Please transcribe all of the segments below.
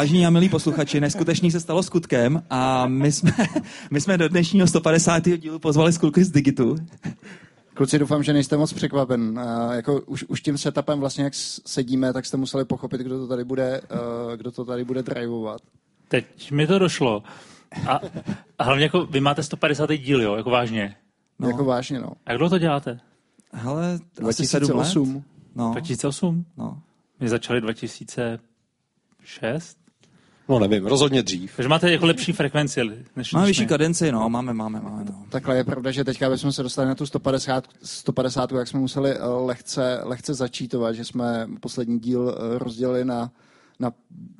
vážní a milí posluchači, neskutečný se stalo skutkem a my jsme, my jsme do dnešního 150. dílu pozvali skulky z Digitu. Kluci, doufám, že nejste moc překvapen. Uh, jako už, už tím setupem vlastně, jak sedíme, tak jste museli pochopit, kdo to tady bude, uh, kdo to tady bude drivovat. Teď mi to došlo. A, a hlavně jako vy máte 150. díl, jo, jako vážně. No. Jako vážně, no. A jak dlouho to děláte? Hele, 2008. No. 2008? No. My začali 2006? No nevím, rozhodně dřív. Takže máte jako lepší frekvenci. Než, máme vyšší kadenci, no, máme, máme, máme. No. Takhle je pravda, že teďka bychom se dostali na tu 150, 150 jak jsme museli eh, lehce, lehce začítovat, že jsme poslední díl eh, rozdělili na, na,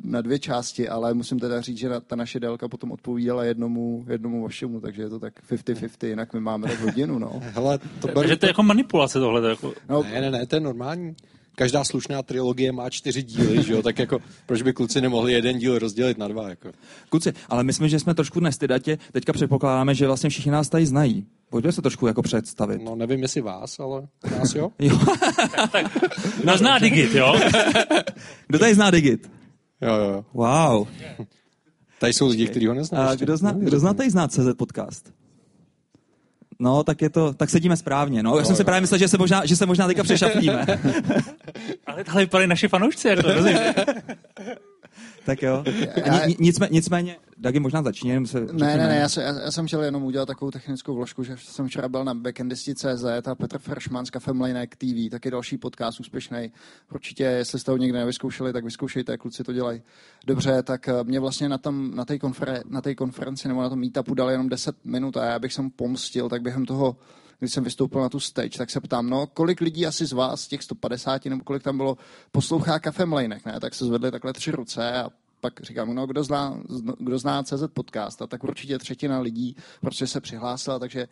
na dvě části, ale musím teda říct, že na, ta naše délka potom odpovídala jednomu, jednomu vašemu, takže je to tak 50-50, jinak my máme tak hodinu, no. Hele, to beru... Takže to je jako manipulace tohle. to Jako... no Ne, ne, ne, to je normální. Každá slušná trilogie má čtyři díly, že jo? Tak jako, proč by kluci nemohli jeden díl rozdělit na dva, jako? Kluci, ale myslím, že jsme trošku nestydatě. Teďka předpokládáme, že vlastně všichni nás tady znají. Pojďme se trošku jako představit. No nevím, jestli vás, ale nás jo. Jo. No zná Digit, jo? Kdo tady zná Digit? Jo, jo, jo. Wow. Tady jsou lidi, kteří ho neznají. A kdo zná, No, kdo zná tady zná CZ podcast? No, tak je to, tak sedíme správně. No, já jsem si právě myslel, že se možná, že se možná teďka přešaflíme. Ale tahle vypadají naši fanoušci, jako rozumíš? tak jo. Já- Ni- Nicmé, nicméně, Dagi, možná začni, jenom se Ne, ne, ne, já, se, já, já jsem chtěl jenom udělat takovou technickou vložku, že jsem včera byl na backendisti.cz a Petr Freshman z Cafe Mlejnek TV, taky další podcast úspěšný. Určitě, jestli jste ho někde nevyzkoušeli, tak vyzkoušejte, kluci to dělají dobře. Tak eh, mě vlastně na, tom, na té konfer, na té konferenci nebo na tom meetupu dali jenom 10 minut a já bych jsem pomstil, tak během toho když jsem vystoupil na tu stage, tak se ptám, no, kolik lidí asi z vás, těch 150, nebo kolik tam bylo, poslouchá Cafe Mlejnek, ne? Tak se zvedly takhle tři ruce a pak říkám, no, kdo zná, kdo zná CZ podcast, a tak určitě třetina lidí prostě se přihlásila, takže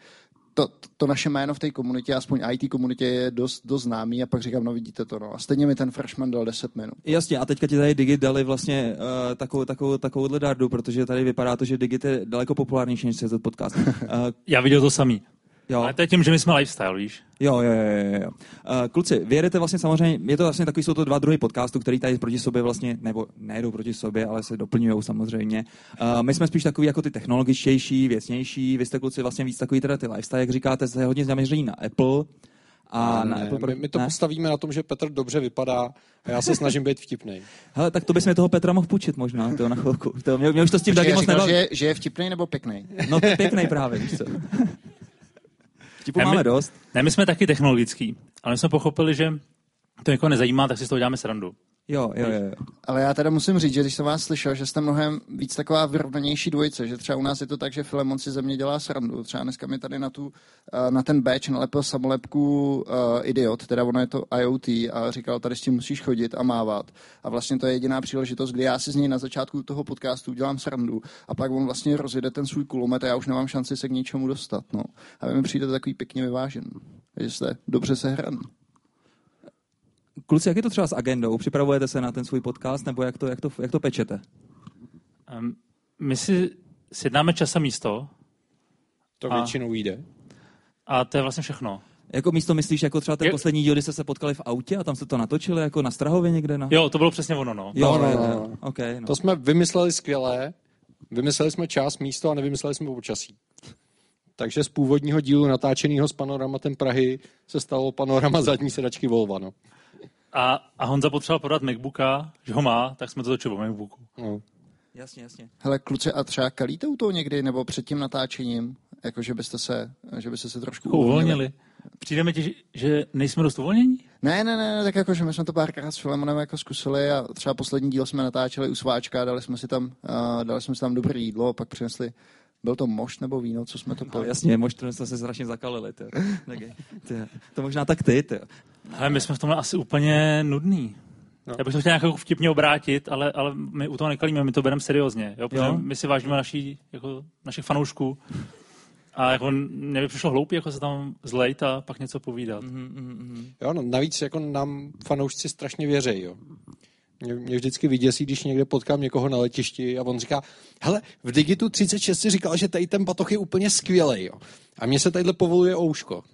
to, to naše jméno v té komunitě, aspoň IT komunitě, je dost, dost známý a pak říkám, no vidíte to, no. A stejně mi ten freshman dal 10 minut. Jasně, a teďka ti tady Digit dali vlastně uh, takovou, takovou, takovouhle dardu, protože tady vypadá to, že Digit je daleko populárnější než CZ podcast. Uh, Já viděl to samý. Jo. Ale to je tím, že my jsme lifestyle, víš? Jo, jo, jo, jo. jo. Uh, kluci, vy jedete vlastně samozřejmě, je to vlastně takový, jsou to dva druhy podcastů, který tady proti sobě vlastně, nebo nejedou proti sobě, ale se doplňují samozřejmě. Uh, my jsme spíš takový jako ty technologičtější, věcnější, vy jste kluci vlastně víc takový teda ty lifestyle, jak říkáte, se hodně zaměření na Apple. A na ne, Apple my, my to ne? postavíme na tom, že Petr dobře vypadá a já se snažím být vtipný. Hele, tak to bys mi toho Petra mohl půjčit možná, to na chvilku. To, mě, mě už to s tím taky moc nebaví. že, je- že je vtipný nebo pěkný? No pěkný právě, víš co. Vtipu Ne, my- máme dost. Ne, my jsme taky technologický, ale my jsme pochopili, že to někoho nezajímá, tak si z toho děláme srandu. Jo, jo, jo. Ale já teda musím říct, že když jsem vás slyšel, že jste mnohem víc taková vyrovnanější dvojice, že třeba u nás je to tak, že Filemon si ze mě dělá srandu. Třeba dneska mi tady na, tu, eh, na ten badge nalepil samolepku uh, Idiot, teda ono je to IoT a říkal, tady s tím musíš chodit a mávat. A vlastně to je jediná příležitost, kdy já si z něj na začátku toho podcastu dělám srandu a pak on vlastně rozjede ten svůj kulomet a já už nemám šanci se k něčemu dostat. No. A vy mi přijde takový pěkně vyvážený. Že jste dobře sehraný. Kluci, jak je to třeba s agendou? Připravujete se na ten svůj podcast, nebo jak to, jak to, jak to pečete? Um, my si sjednáme čas a místo To A- většinou jde. a to je vlastně všechno. Jako místo myslíš, jako třeba ten Je- poslední díl, kdy jste se potkali v autě a tam jste to natočili, jako na Strahově někde? Na... Jo, to bylo přesně ono, no. jo, No, no, no, no. Okay, no. To jsme vymysleli skvěle, vymysleli jsme čas, místo a nevymysleli jsme počasí. Takže z původního dílu natáčeného s panoramatem Prahy se stalo panorama zadní sedačky Volva. No. A, a Honza potřeboval prodat Macbooka, že ho má, tak jsme to točili o Macbooku. No. Jasně, jasně. Hele, kluci, a třeba kalíte u toho někdy, nebo před tím natáčením, jako že byste se, že byste se trošku uvolnili. Přijde mi ti, že- že nejsme dost uvolnění? Ne, ne, ne, tak jako, že my jsme to párkrát s Filemonem jako zkusili a třeba poslední díl jsme natáčeli u sváčka, dali jsme si tam, uh, dali jsme si tam dobré jídlo a pak přinesli, byl to mošt nebo víno, co jsme to No, pili. jasně, možná jsme se strašně zakalili. Ty. To možná tak ty. ty. Ale my jsme v tomhle asi úplně nudný. No. Já bych to chtěl nějak jako vtipně obrátit, ale, ale my u toho nekalíme, my to bereme seriózně. Jo? Protože Jo. my si vážíme naší, jako, našich fanoušků. A jako mě by přišlo hloupý jako se tam zlejt a pak něco povídat. Mm-hmm. Jo, no, navíc jako nám fanoušci strašně věří. Jo. Mě, mě vždycky vyděsí, když někde potkám někoho na letišti a on říká, hele, v Digitu 36 si říkal, že tady ten batoh je úplně skvělý. Jo. A mně se tadyhle povoluje ouško.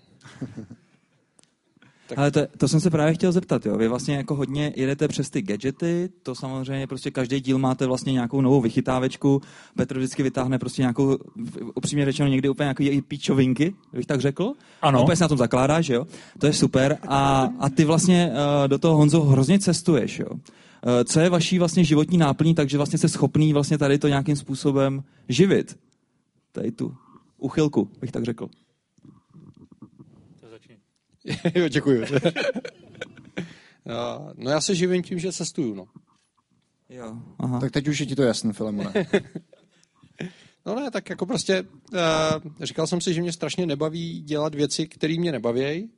Tak- Ale to, to jsem se právě chtěl zeptat, jo. Vy vlastně jako hodně jedete přes ty gadgety, to samozřejmě prostě každý díl máte vlastně nějakou novou vychytávečku. Petr vždycky vytáhne prostě nějakou, upřímně řečeno někdy úplně nějaký píčovinky, bych tak řekl. Ano. A opět se na tom zakládáš, jo. To je super. A, a ty vlastně uh, do toho Honzo hrozně cestuješ, jo. Uh, co je vaší vlastně životní náplní, takže vlastně jste schopný vlastně tady to nějakým způsobem živit? Tady tu uchylku, bych tak řekl. jo, děkuju. No, no já se živím tím, že cestuju, no. Jo. Aha. Tak teď už je ti to jasné, Filemone. No ne, tak jako prostě uh, říkal jsem si, že mě strašně nebaví dělat věci, které mě nebaví,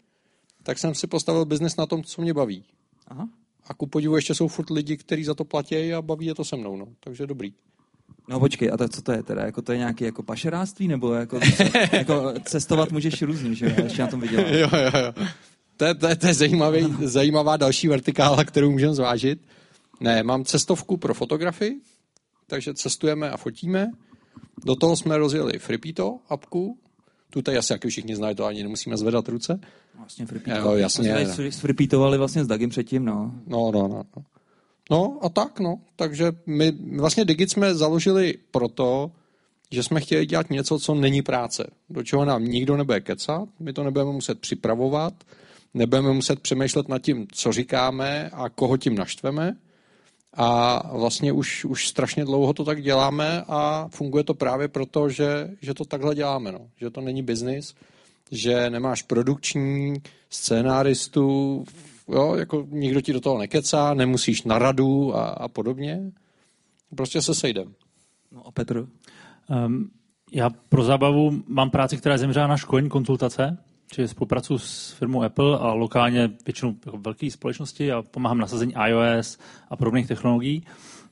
tak jsem si postavil biznes na tom, co mě baví. Aha. A ku podivu ještě jsou furt lidi, kteří za to platí a baví je to se mnou, no. Takže dobrý. No počkej, a tak co to je teda? Jako to je nějaké jako pašeráctví, nebo jako, jako cestovat můžeš různě, že jo? Ještě na tom viděl. Jo, jo, jo. To je, to je, to je zajímavý, zajímavá další vertikála, kterou můžeme zvážit. Ne, mám cestovku pro fotografii, takže cestujeme a fotíme. Do toho jsme rozjeli Fripito apku, tu tady asi jak všichni znají, to ani nemusíme zvedat ruce. Vlastně Jo, jasně. Jsme vlastně s Dagim předtím, no. No, no, no. no. No a tak, no. Takže my vlastně Digit jsme založili proto, že jsme chtěli dělat něco, co není práce. Do čeho nám nikdo nebude kecat, my to nebudeme muset připravovat, nebudeme muset přemýšlet nad tím, co říkáme a koho tím naštveme. A vlastně už, už strašně dlouho to tak děláme a funguje to právě proto, že, že to takhle děláme. No. Že to není biznis, že nemáš produkční, scénáristu, jo, jako nikdo ti do toho nekecá, nemusíš na radu a, a podobně. Prostě se sejdem. No a Petr? Um, já pro zábavu mám práci, která je zemřela na školní konzultace, čili spolupracuji s firmou Apple a lokálně většinou jako velké společnosti a pomáhám nasazení iOS a podobných technologií.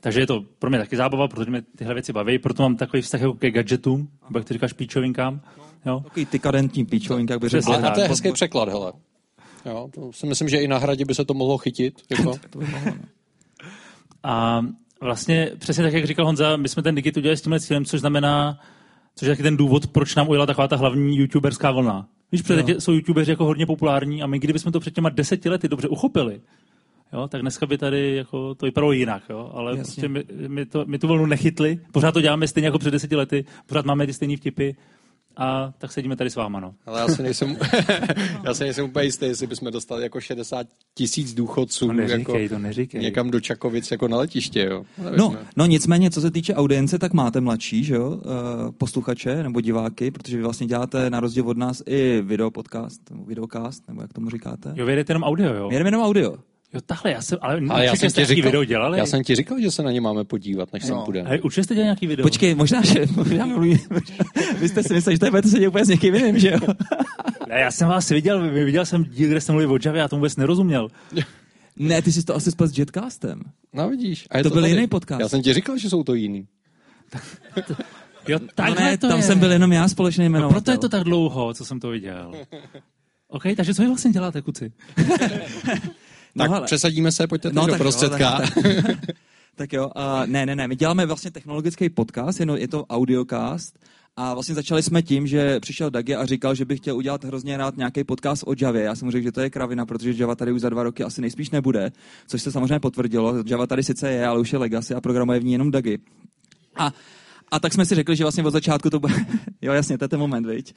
Takže je to pro mě taky zábava, protože mě tyhle věci baví, proto mám takový vztah jako ke gadgetům, nebo jak ty říkáš, píčovinkám. Jo? Takový tykadentní píčovink, jak by řekl. A, to je hezký překlad, hele. Jo, to si myslím, že i na hradě by se to mohlo chytit. Jako. To by mohlo, no. A vlastně přesně tak, jak říkal Honza, my jsme ten digit udělali s tímhle cílem, což znamená, což je taky ten důvod, proč nám ujela taková ta hlavní youtuberská vlna. Víš, protože teď jsou youtubeři jako hodně populární a my, kdybychom to před těma deseti lety dobře uchopili, jo, tak dneska by tady jako to vypadalo jinak, jo, ale Jasně. prostě my, my, to, my, tu vlnu nechytli, pořád to děláme stejně jako před deseti lety, pořád máme ty stejné vtipy a tak sedíme tady s váma, no. Ale já si nejsem, já si nejsem úplně jistý, jestli bychom dostali jako 60 tisíc důchodců To neříkej, jako to neříkej. někam do Čakovic jako na letiště. Jo. Nevím, No, ne. no nicméně, co se týče audience, tak máte mladší, že jo, eh, posluchače nebo diváky, protože vy vlastně děláte na rozdíl od nás i videopodcast, nebo videocast, nebo jak tomu říkáte. Jo, vy jedete jenom audio, jo? Jedeme jenom audio. Jo, takhle, já jsem, ale, Ale já jsem, ti nějaký říkal, video dělali? já jsem ti říkal, že se na ně máme podívat, než sem No. půjdeme. Hej, určitě jste dělali nějaký video. Počkej, možná, že možná mluví, vy jste si mysleli, že tady budete sedět úplně s někým jiným, že jo? Ne, já jsem vás viděl, viděl jsem díl, kde jste mluvili o Javě, já tomu vůbec nerozuměl. Ne, ty jsi to asi spal s Jetcastem. No vidíš. A je To byl tady. jiný podcast. Já jsem ti říkal, že jsou to jiný. Jo, No ne, to tam je. jsem byl jenom já společný No, jmenovatel. proto je to tak dlouho, co jsem to viděl. OK, takže co vy vlastně děláte, kuci? No, Tak hele. přesadíme se, pojďte no, do tak jo, prostředka. tak, tak, tak jo, uh, ne, ne, ne, my děláme vlastně technologický podcast, jenom je to audiocast a vlastně začali jsme tím, že přišel Dagi a říkal, že by chtěl udělat hrozně rád nějaký podcast o Javě. Já jsem mu řekl, že to je kravina, protože Java tady už za dva roky asi nejspíš nebude, což se samozřejmě potvrdilo. Java tady sice je, ale už je legacy a programuje v ní jenom Dagi. A a tak jsme si řekli, že vlastně od začátku to bude... jo, jasně, to je ten moment, viď?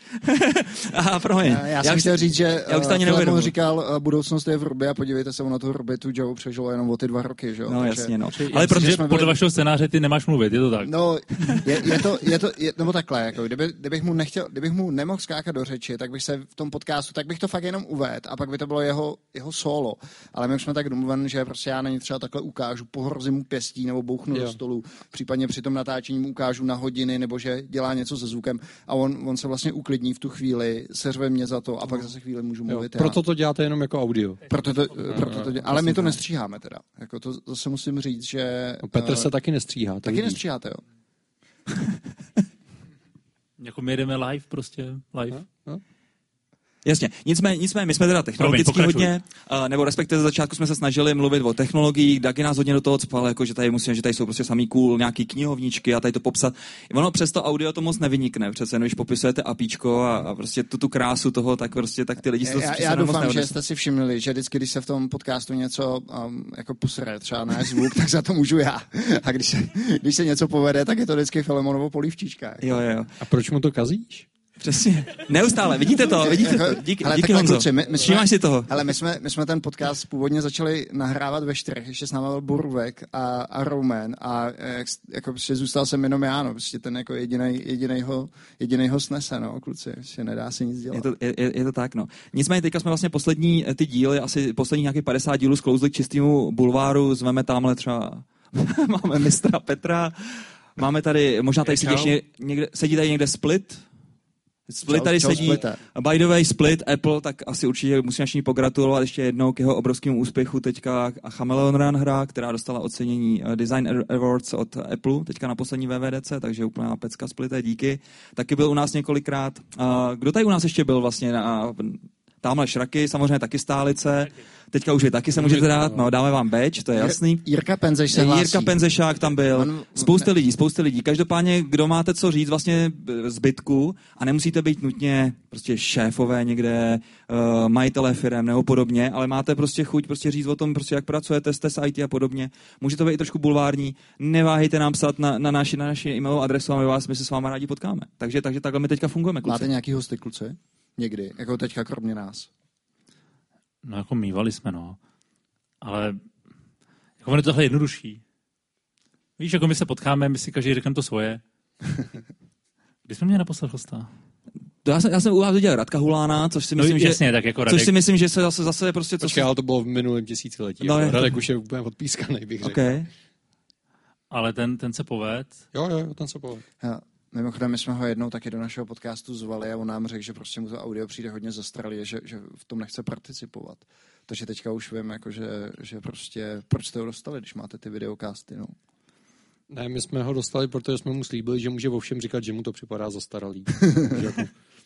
a promiň. Já, já jsem už- chtěl říct, že já už to ani uh, říkal, uh, budoucnost je v Rubě a podívejte se, ono tu Ruby tu Javu přežilo jenom o ty dva roky, že jo? No Takže- jasně, no. Ale Ale protože jsme podle byli- vašeho scénáře ty nemáš mluvit, je to tak? No, je, je to, je to je, nebo takhle, jako, kdyby, kdybych, mu nechtěl, kdybych mu nemohl skákat do řeči, tak bych se v tom podcastu, tak bych to fakt jenom uvedl a pak by to bylo jeho, jeho solo. Ale my už jsme tak domluven, že prostě já na ně třeba takhle ukážu, pohrozím mu pěstí nebo bouchnu Jo. do stolu, případně při tom natáčení mu ukážu na hodiny nebo že dělá něco se zvukem a on, on se vlastně uklidní v tu chvíli, seřve mě za to a pak zase chvíli můžu Jo, mluvit já. proto to děláte jenom jako audio. Proto to, proto to, dě- ale my to nestříháme teda. Jako to zase musím říct, že... Petr eh, se taky nestříhá. to taky vidíš. nestříháte, jo. Jako my jedeme live prostě, live. No. Jasně, nicméně, nicméně my jsme teda technologicky Promiň, hodně, uh, nebo respektive ze začátku jsme se snažili mluvit o technologiích, Dagi nás hodně do toho cpal, jako že tady musíme, že tady jsou prostě samý cool nějaký knihovníčky a tady to popsat. Ono přes to audio to moc nevynikne, přece jenom když popisujete apíčko a, a prostě tu, tu krásu toho, tak prostě tak ty lidi si to já, přece já moc doufám, že jste si všimli, že vždycky, když se v tom podcastu něco um, jako posere, třeba náš zvuk, tak za to můžu já. A když se, když se něco povede, tak je to vždycky Filemonovo polívčička. Jo, jo, A proč mu to kazíš? Přesně. Neustále, vidíte to, vidíte to. Díky, Hele, díky Honzo. kluci, my, my Všímáš si toho. Ale my jsme, my jsme ten podcast původně začali nahrávat ve čtyřech, ještě s námi byl Burvek a, a Roman a eh, jak, jako prostě zůstal jsem jenom já, no, prostě ten jako jedinej, jedinejho, jedinejho snese, no, kluci, prostě nedá se nic dělat. Je to, je, je, to tak, no. Nicméně teďka jsme vlastně poslední eh, ty díly, asi poslední nějakých 50 dílů sklouzli k čistému bulváru, zveme tamhle třeba, máme mistra Petra, máme tady, možná tady Čau. sedíš ně, někde, sedí tady někde Split, Split Čau, tady čau, sedí, Splite. by the way, Split, Apple, tak asi určitě musím naši pogratulovat ještě jednou k jeho obrovskému úspěchu teďka a Chameleon Run hra, která dostala ocenění eh, Design Awards od Apple, teďka na poslední VVDC, takže úplná pecka Splité, díky. Taky byl u nás několikrát. Kdo tady u nás ještě byl vlastně na, Tamhle Šraky, samozřejmě taky stálice. Teďka už vy taky se můžete dát, no dáme vám beč, to je jasný. Jirka Penzeš se hlásí. Jirka Penzešák tam byl, On- spousta lidí, spousta lidí. Každopádně, kdo máte co říct vlastně eh, zbytku a nemusíte být nutně prostě šéfové někde, uh, majitelé firm nebo podobně, ale máte prostě chuť prostě říct o tom, prostě jak pracujete, jste s IT a podobně. Může to být i trošku bulvární. Neváhejte nám psat na, na, naši, na naši e-mailovou adresu a my, vás, my se s váma rádi potkáme. Takže, takže takhle my teďka fungujeme, kluci. Máte nějaký hosty, kluci? Někdy, jako teďka kromě nás. No jako mývali jsme, no. Ale jako ono je to tohle jednodušší. Víš, jako my se potkáme, my si každý řekneme to svoje. Kdy jsme měli naposled hosta? To já, jsem, já jsem u vás viděl Radka Hulána, což si No myslím, že... jasně, tak jako Což Radek. si myslím, že se zase, zase prostě... Co Počkej, ale to bylo v minulém tisíciletí. No, No, je- Radek už je úplně odpískaný, bych řekl. Okay. Ale ten, ten se poved. Jo, jo, jo, ten se povedl. Já, mimochodem, my jsme ho jednou taky do našeho podcastu zvali a on nám řekl, že prostě mu to audio přijde hodně zastaralý, že, že v tom nechce participovat. Takže teďka už vím, jako, že, že prostě, proč jste ho dostali, když máte ty videokásty, no. Ne, my jsme ho dostali, protože jsme mu slíbili, že může o všem říkat, že mu to připadá zastaralý. Jako,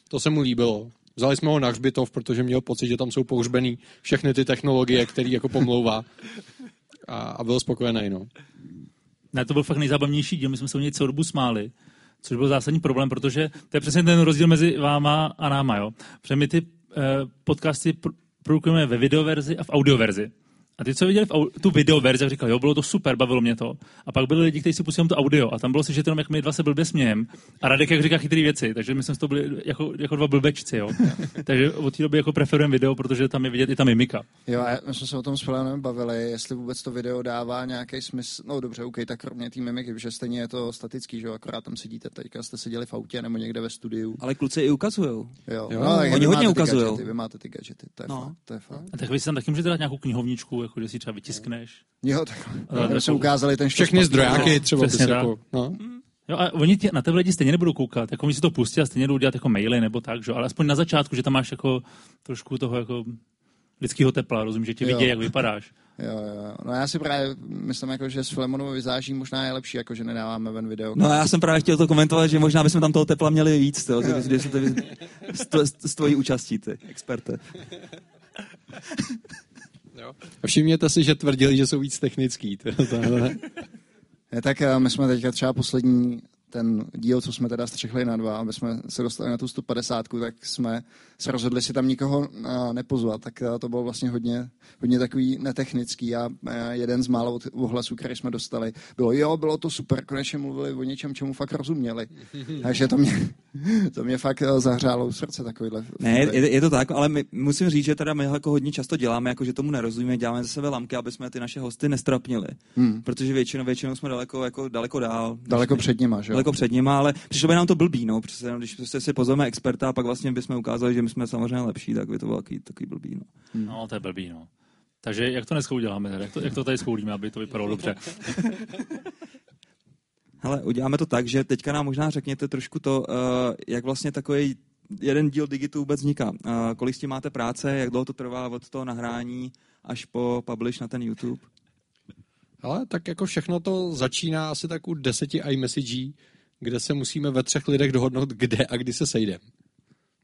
to se mu líbilo. Vzali jsme ho na hřbitov, protože měl pocit, že tam jsou pohřbený všechny ty technologie, které jako pomlouvá. A, a byl spokojený, no. Ne, to byl fakt nejzábavnější díl, my jsme se o něj celou dobu smáli. Což byl zásadní problém, protože to je přesně ten rozdíl mezi váma a náma, jo. Protože my ty eh, podcasty pr- produkujeme ve videoverzi a v audioverzi. A ty, co viděli v au- tu videoverzi, říkali, jo, bylo to super, bavilo mě to. A pak byli lidi, kteří si pustili to audio a tam bylo si, že jenom jak my dva se blbě smějem. A Radek jak říká chytrý věci, takže my jsme z toho byli jako, jako dva blbečci, jo. takže od té doby jako preferujeme video, protože tam je vidět i ta mimika. Jo, a my jsme se o tom s Filanem bavili, jestli vůbec to video dává nějaký smysl. No dobře, OK, tak kromě té mimiky, že stejně je to statický, že jo, akorát tam sedíte teďka, jste seděli v autě nebo někde ve studiu. Ale kluci i ukazujou. Jo, Jo, no, oni hodně gadgety, Vy máte ty gadgety, to je No. fakt, to je fakt. A tak vy si tam taky můžete dát nějakou knihovničku, jako, kde si třeba vytiskneš. Jo, tak Ale my jsme ukázali ten Všechny štos zdrojáky třeba Přesně tak. jako, no. Jo, a oni tě, na tebe lidi stejně nebudou koukat, jako oni si to pustí a stejně budou dělat jako maily nebo tak, že? jo, ale aspoň na začátku, že tam máš jako trošku toho jako lidského tepla, rozumím, že tě Jo. vidí, jak vypadáš. Jo, jo. No já si právě myslím, jako, že s Filemonovou vizáží možná je lepší, jako že nedáváme ven video. No a já jsem právě chtěl to komentovat, že možná bychom tam toho tepla měli víc, to, že, že, že, s, to, s tvojí účastí, ty, experte. A všimněte si, že tvrdili, že jsou víc technický. Ne, tak eh, my jsme teďka třeba poslední ten díl, co jsme teda střihli na dva, aby jsme se dostali na tu 150, tak jsme se rozhodli si tam nikoho eh, nepozvat. Tak eh, to bylo vlastně hodně, hodně takový netechnický a eh, jeden z mála od- ohlasů, který jsme dostali, bylo jo, bylo to super, konečně mluvili o něčem, čemu fakt rozuměli. Takže to mě, to mě fakt zahřálo v srdce takovýhle. Ne, je, je, to tak, ale my, musím říct, že teda my jako hodně často děláme, jako že tomu nerozumíme, děláme ze sebe lamky, aby jsme ty naše hosty nestrapnili. Hmm. Protože většinou, většinou jsme daleko, jako, daleko dál. než- Daleko před nima, že jo? daleko před nima, ale přišlo by nám to blbý, no, přece, jenom když prostě si pozveme experta a pak vlastně bychom ukázali, že my jsme samozřejmě lepší, tak by to bylo takový, takový blbý, no. No, to je blbý, no. Takže jak to dneska uděláme? Jak to, jak to tady schoulíme, aby to vypadalo dobře? Hele, uděláme to tak, že teďka nám možná řekněte trošku to, uh, jak vlastně takový jeden díl Digitu vůbec vzniká. Uh, kolik s tím máte práce, jak dlouho to trvá od toho nahrání až po publish na ten YouTube? Ale tak jako všechno to začíná asi tak u deseti iMessagí, kde se musíme ve třech lidech dohodnout, kde a kdy se sejdeme.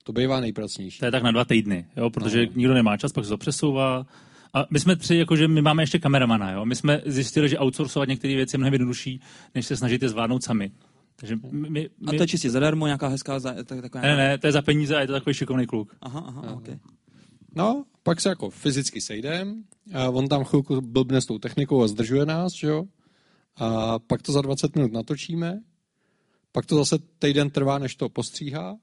To bývá nejpracnější. To je tak na dva týdny, jo, protože no. nikdo nemá čas, pak se to přesouvá. A my jsme tři, jakože my máme ještě kameramana, jo. My jsme zjistili, že outsourcovat některé věci je mnohem jednodušší, než se snažit je zvládnout sami. Takže my, my, A to je čistě zadarmo, nějaká hezká... Za, tak, taková Ne, ne, to je za peníze a je to takový šikovný kluk. Aha, aha, aha. Okay. No, pak se jako fyzicky sejdem, a on tam chvilku blbne s tou technikou a zdržuje nás, že jo? A pak to za 20 minut natočíme, pak to zase týden trvá, než to postříhá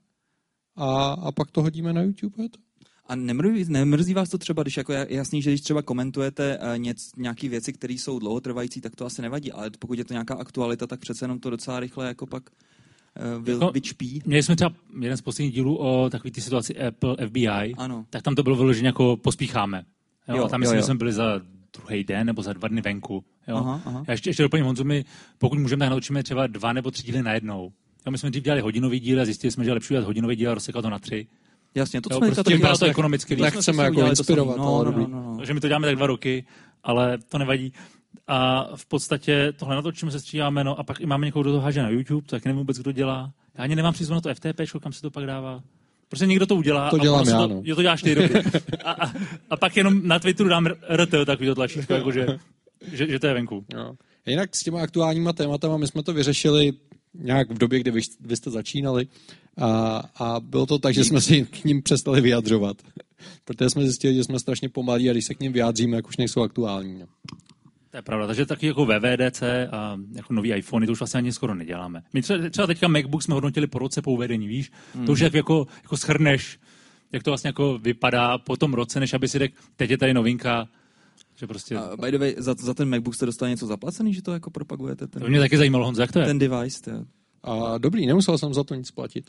a, a pak to hodíme na YouTube. Je to? A nemrzí, nemrzí vás to třeba, když jako je jasný, že když třeba komentujete uh, něc, nějaké věci, které jsou dlouhotrvající, tak to asi nevadí, ale pokud je to nějaká aktualita, tak přece jenom to docela rychle jako pak uh, vy, Jako- vyčpí. Měli jsme třeba jeden z posledních dílů o takové ty situaci Apple FBI, Ano. tak tam to bylo vyloženě jako pospícháme. Jo, Jo, jo, tam jo, myslím, jo. že jsme byli za druhý den nebo za dva dny venku. Jo. Aha, aha. Já ještě, ještě doplním Honzu, my pokud můžeme, tak natočíme třeba dva nebo tři díly najednou. Jo, my jsme dřív dělali hodinový díl a zjistili jsme, že je lepší dělat hodinový díl a rozsekat to na tři. Jasně, to, co Jo, jsme prostě taky to dělali, ekonomicky to Nechceme si jako to inspirovat, No, no, no, no. Takže my to děláme tak dva roky, ale to nevadí. A v podstatě tohle natočíme, se stříháme, no a pak i máme někoho, kdo to háže na YouTube, tak nevím vůbec, kdo dělá. Já ani nemám přizvano to FTP, kam se to pak dává. Prostě někdo to udělá. To a dělám se já, to, no. Jo, to děláš ty roky. A, a, a, pak jenom na Twitteru dám RT, takový to tlačítko, jako že, že, že, to je venku. Jo. Jinak s těma aktuálníma tématama my jsme to vyřešili nějak v době, kdy vy, vy jste začínali a, a bylo to tak, že jsme si k ním přestali vyjadřovat. Protože jsme zjistili, že jsme strašně pomalí a když se k ním vyjádříme, jak už nejsou aktuální. No. To je pravda, takže taky jako VVDC a jako nový iPhony, to už vlastně ani skoro neděláme. My třeba, třeba teďka MacBook jsme hodnotili po roce po uvedení, víš? Mm. To už jak jako, jako schrneš, jak to vlastně jako vypadá po tom roce, než aby si řekl, teď je tady novinka, že prostě... A by the way, za, za ten MacBook jste dostali něco zaplacený, že to jako propagujete? Ten, To mě taky zajímalo, Honzo, jak to je? ten device, to, A dobrý, nemusel jsem za to nic platit.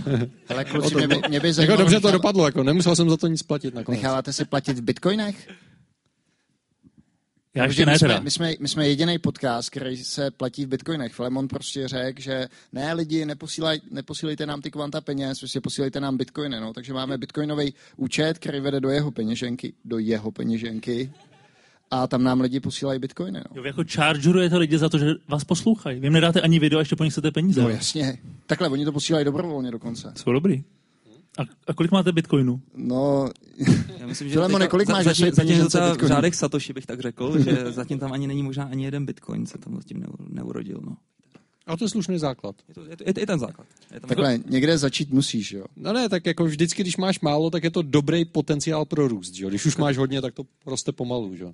Ale kluci, mě by, mě by Jako zajímalo, dobře to nechá- dopadlo, jako nemusel jsem za to nic platit nakonec. necháváte si platit v bitcoinech? Já ještě ne my, teda. jsme, my, jsme, my jsme jediný podcast, který se platí v bitcoinech. Filemon prostě řekl, že ne lidi, neposílaj, neposílejte nám ty kvanta peněz, prostě posílejte nám bitcoiny. No. Takže máme bitcoinový účet, který vede do jeho peněženky, do jeho peněženky a tam nám lidi posílají bitcoiny. No. Jo, vy jako chargerujete lidi za to, že vás poslouchají. Vy jim nedáte ani video, a ještě po nich chcete peníze. no jasně. Takhle, oni to posílají dobrovolně dokonce. Jsou dobrý. A, a kolik máte bitcoinu? No, Já myslím, že Filemone, kolik za- máš zatím, zatím to třeba v řádech Satoshi bych tak řekl, že zatím tam ani není možná ani jeden bitcoin, se tam zatím neu- neurodil. No. A to je slušný základ. Je, to, je, to, je, to, je ten základ. Je tam takhle, někde začít musíš, jo. No ne, tak jako vždycky, když máš málo, tak je to dobrý potenciál pro růst. Že? jo? Když už máš hodně, tak to roste pomalu. Že? jo?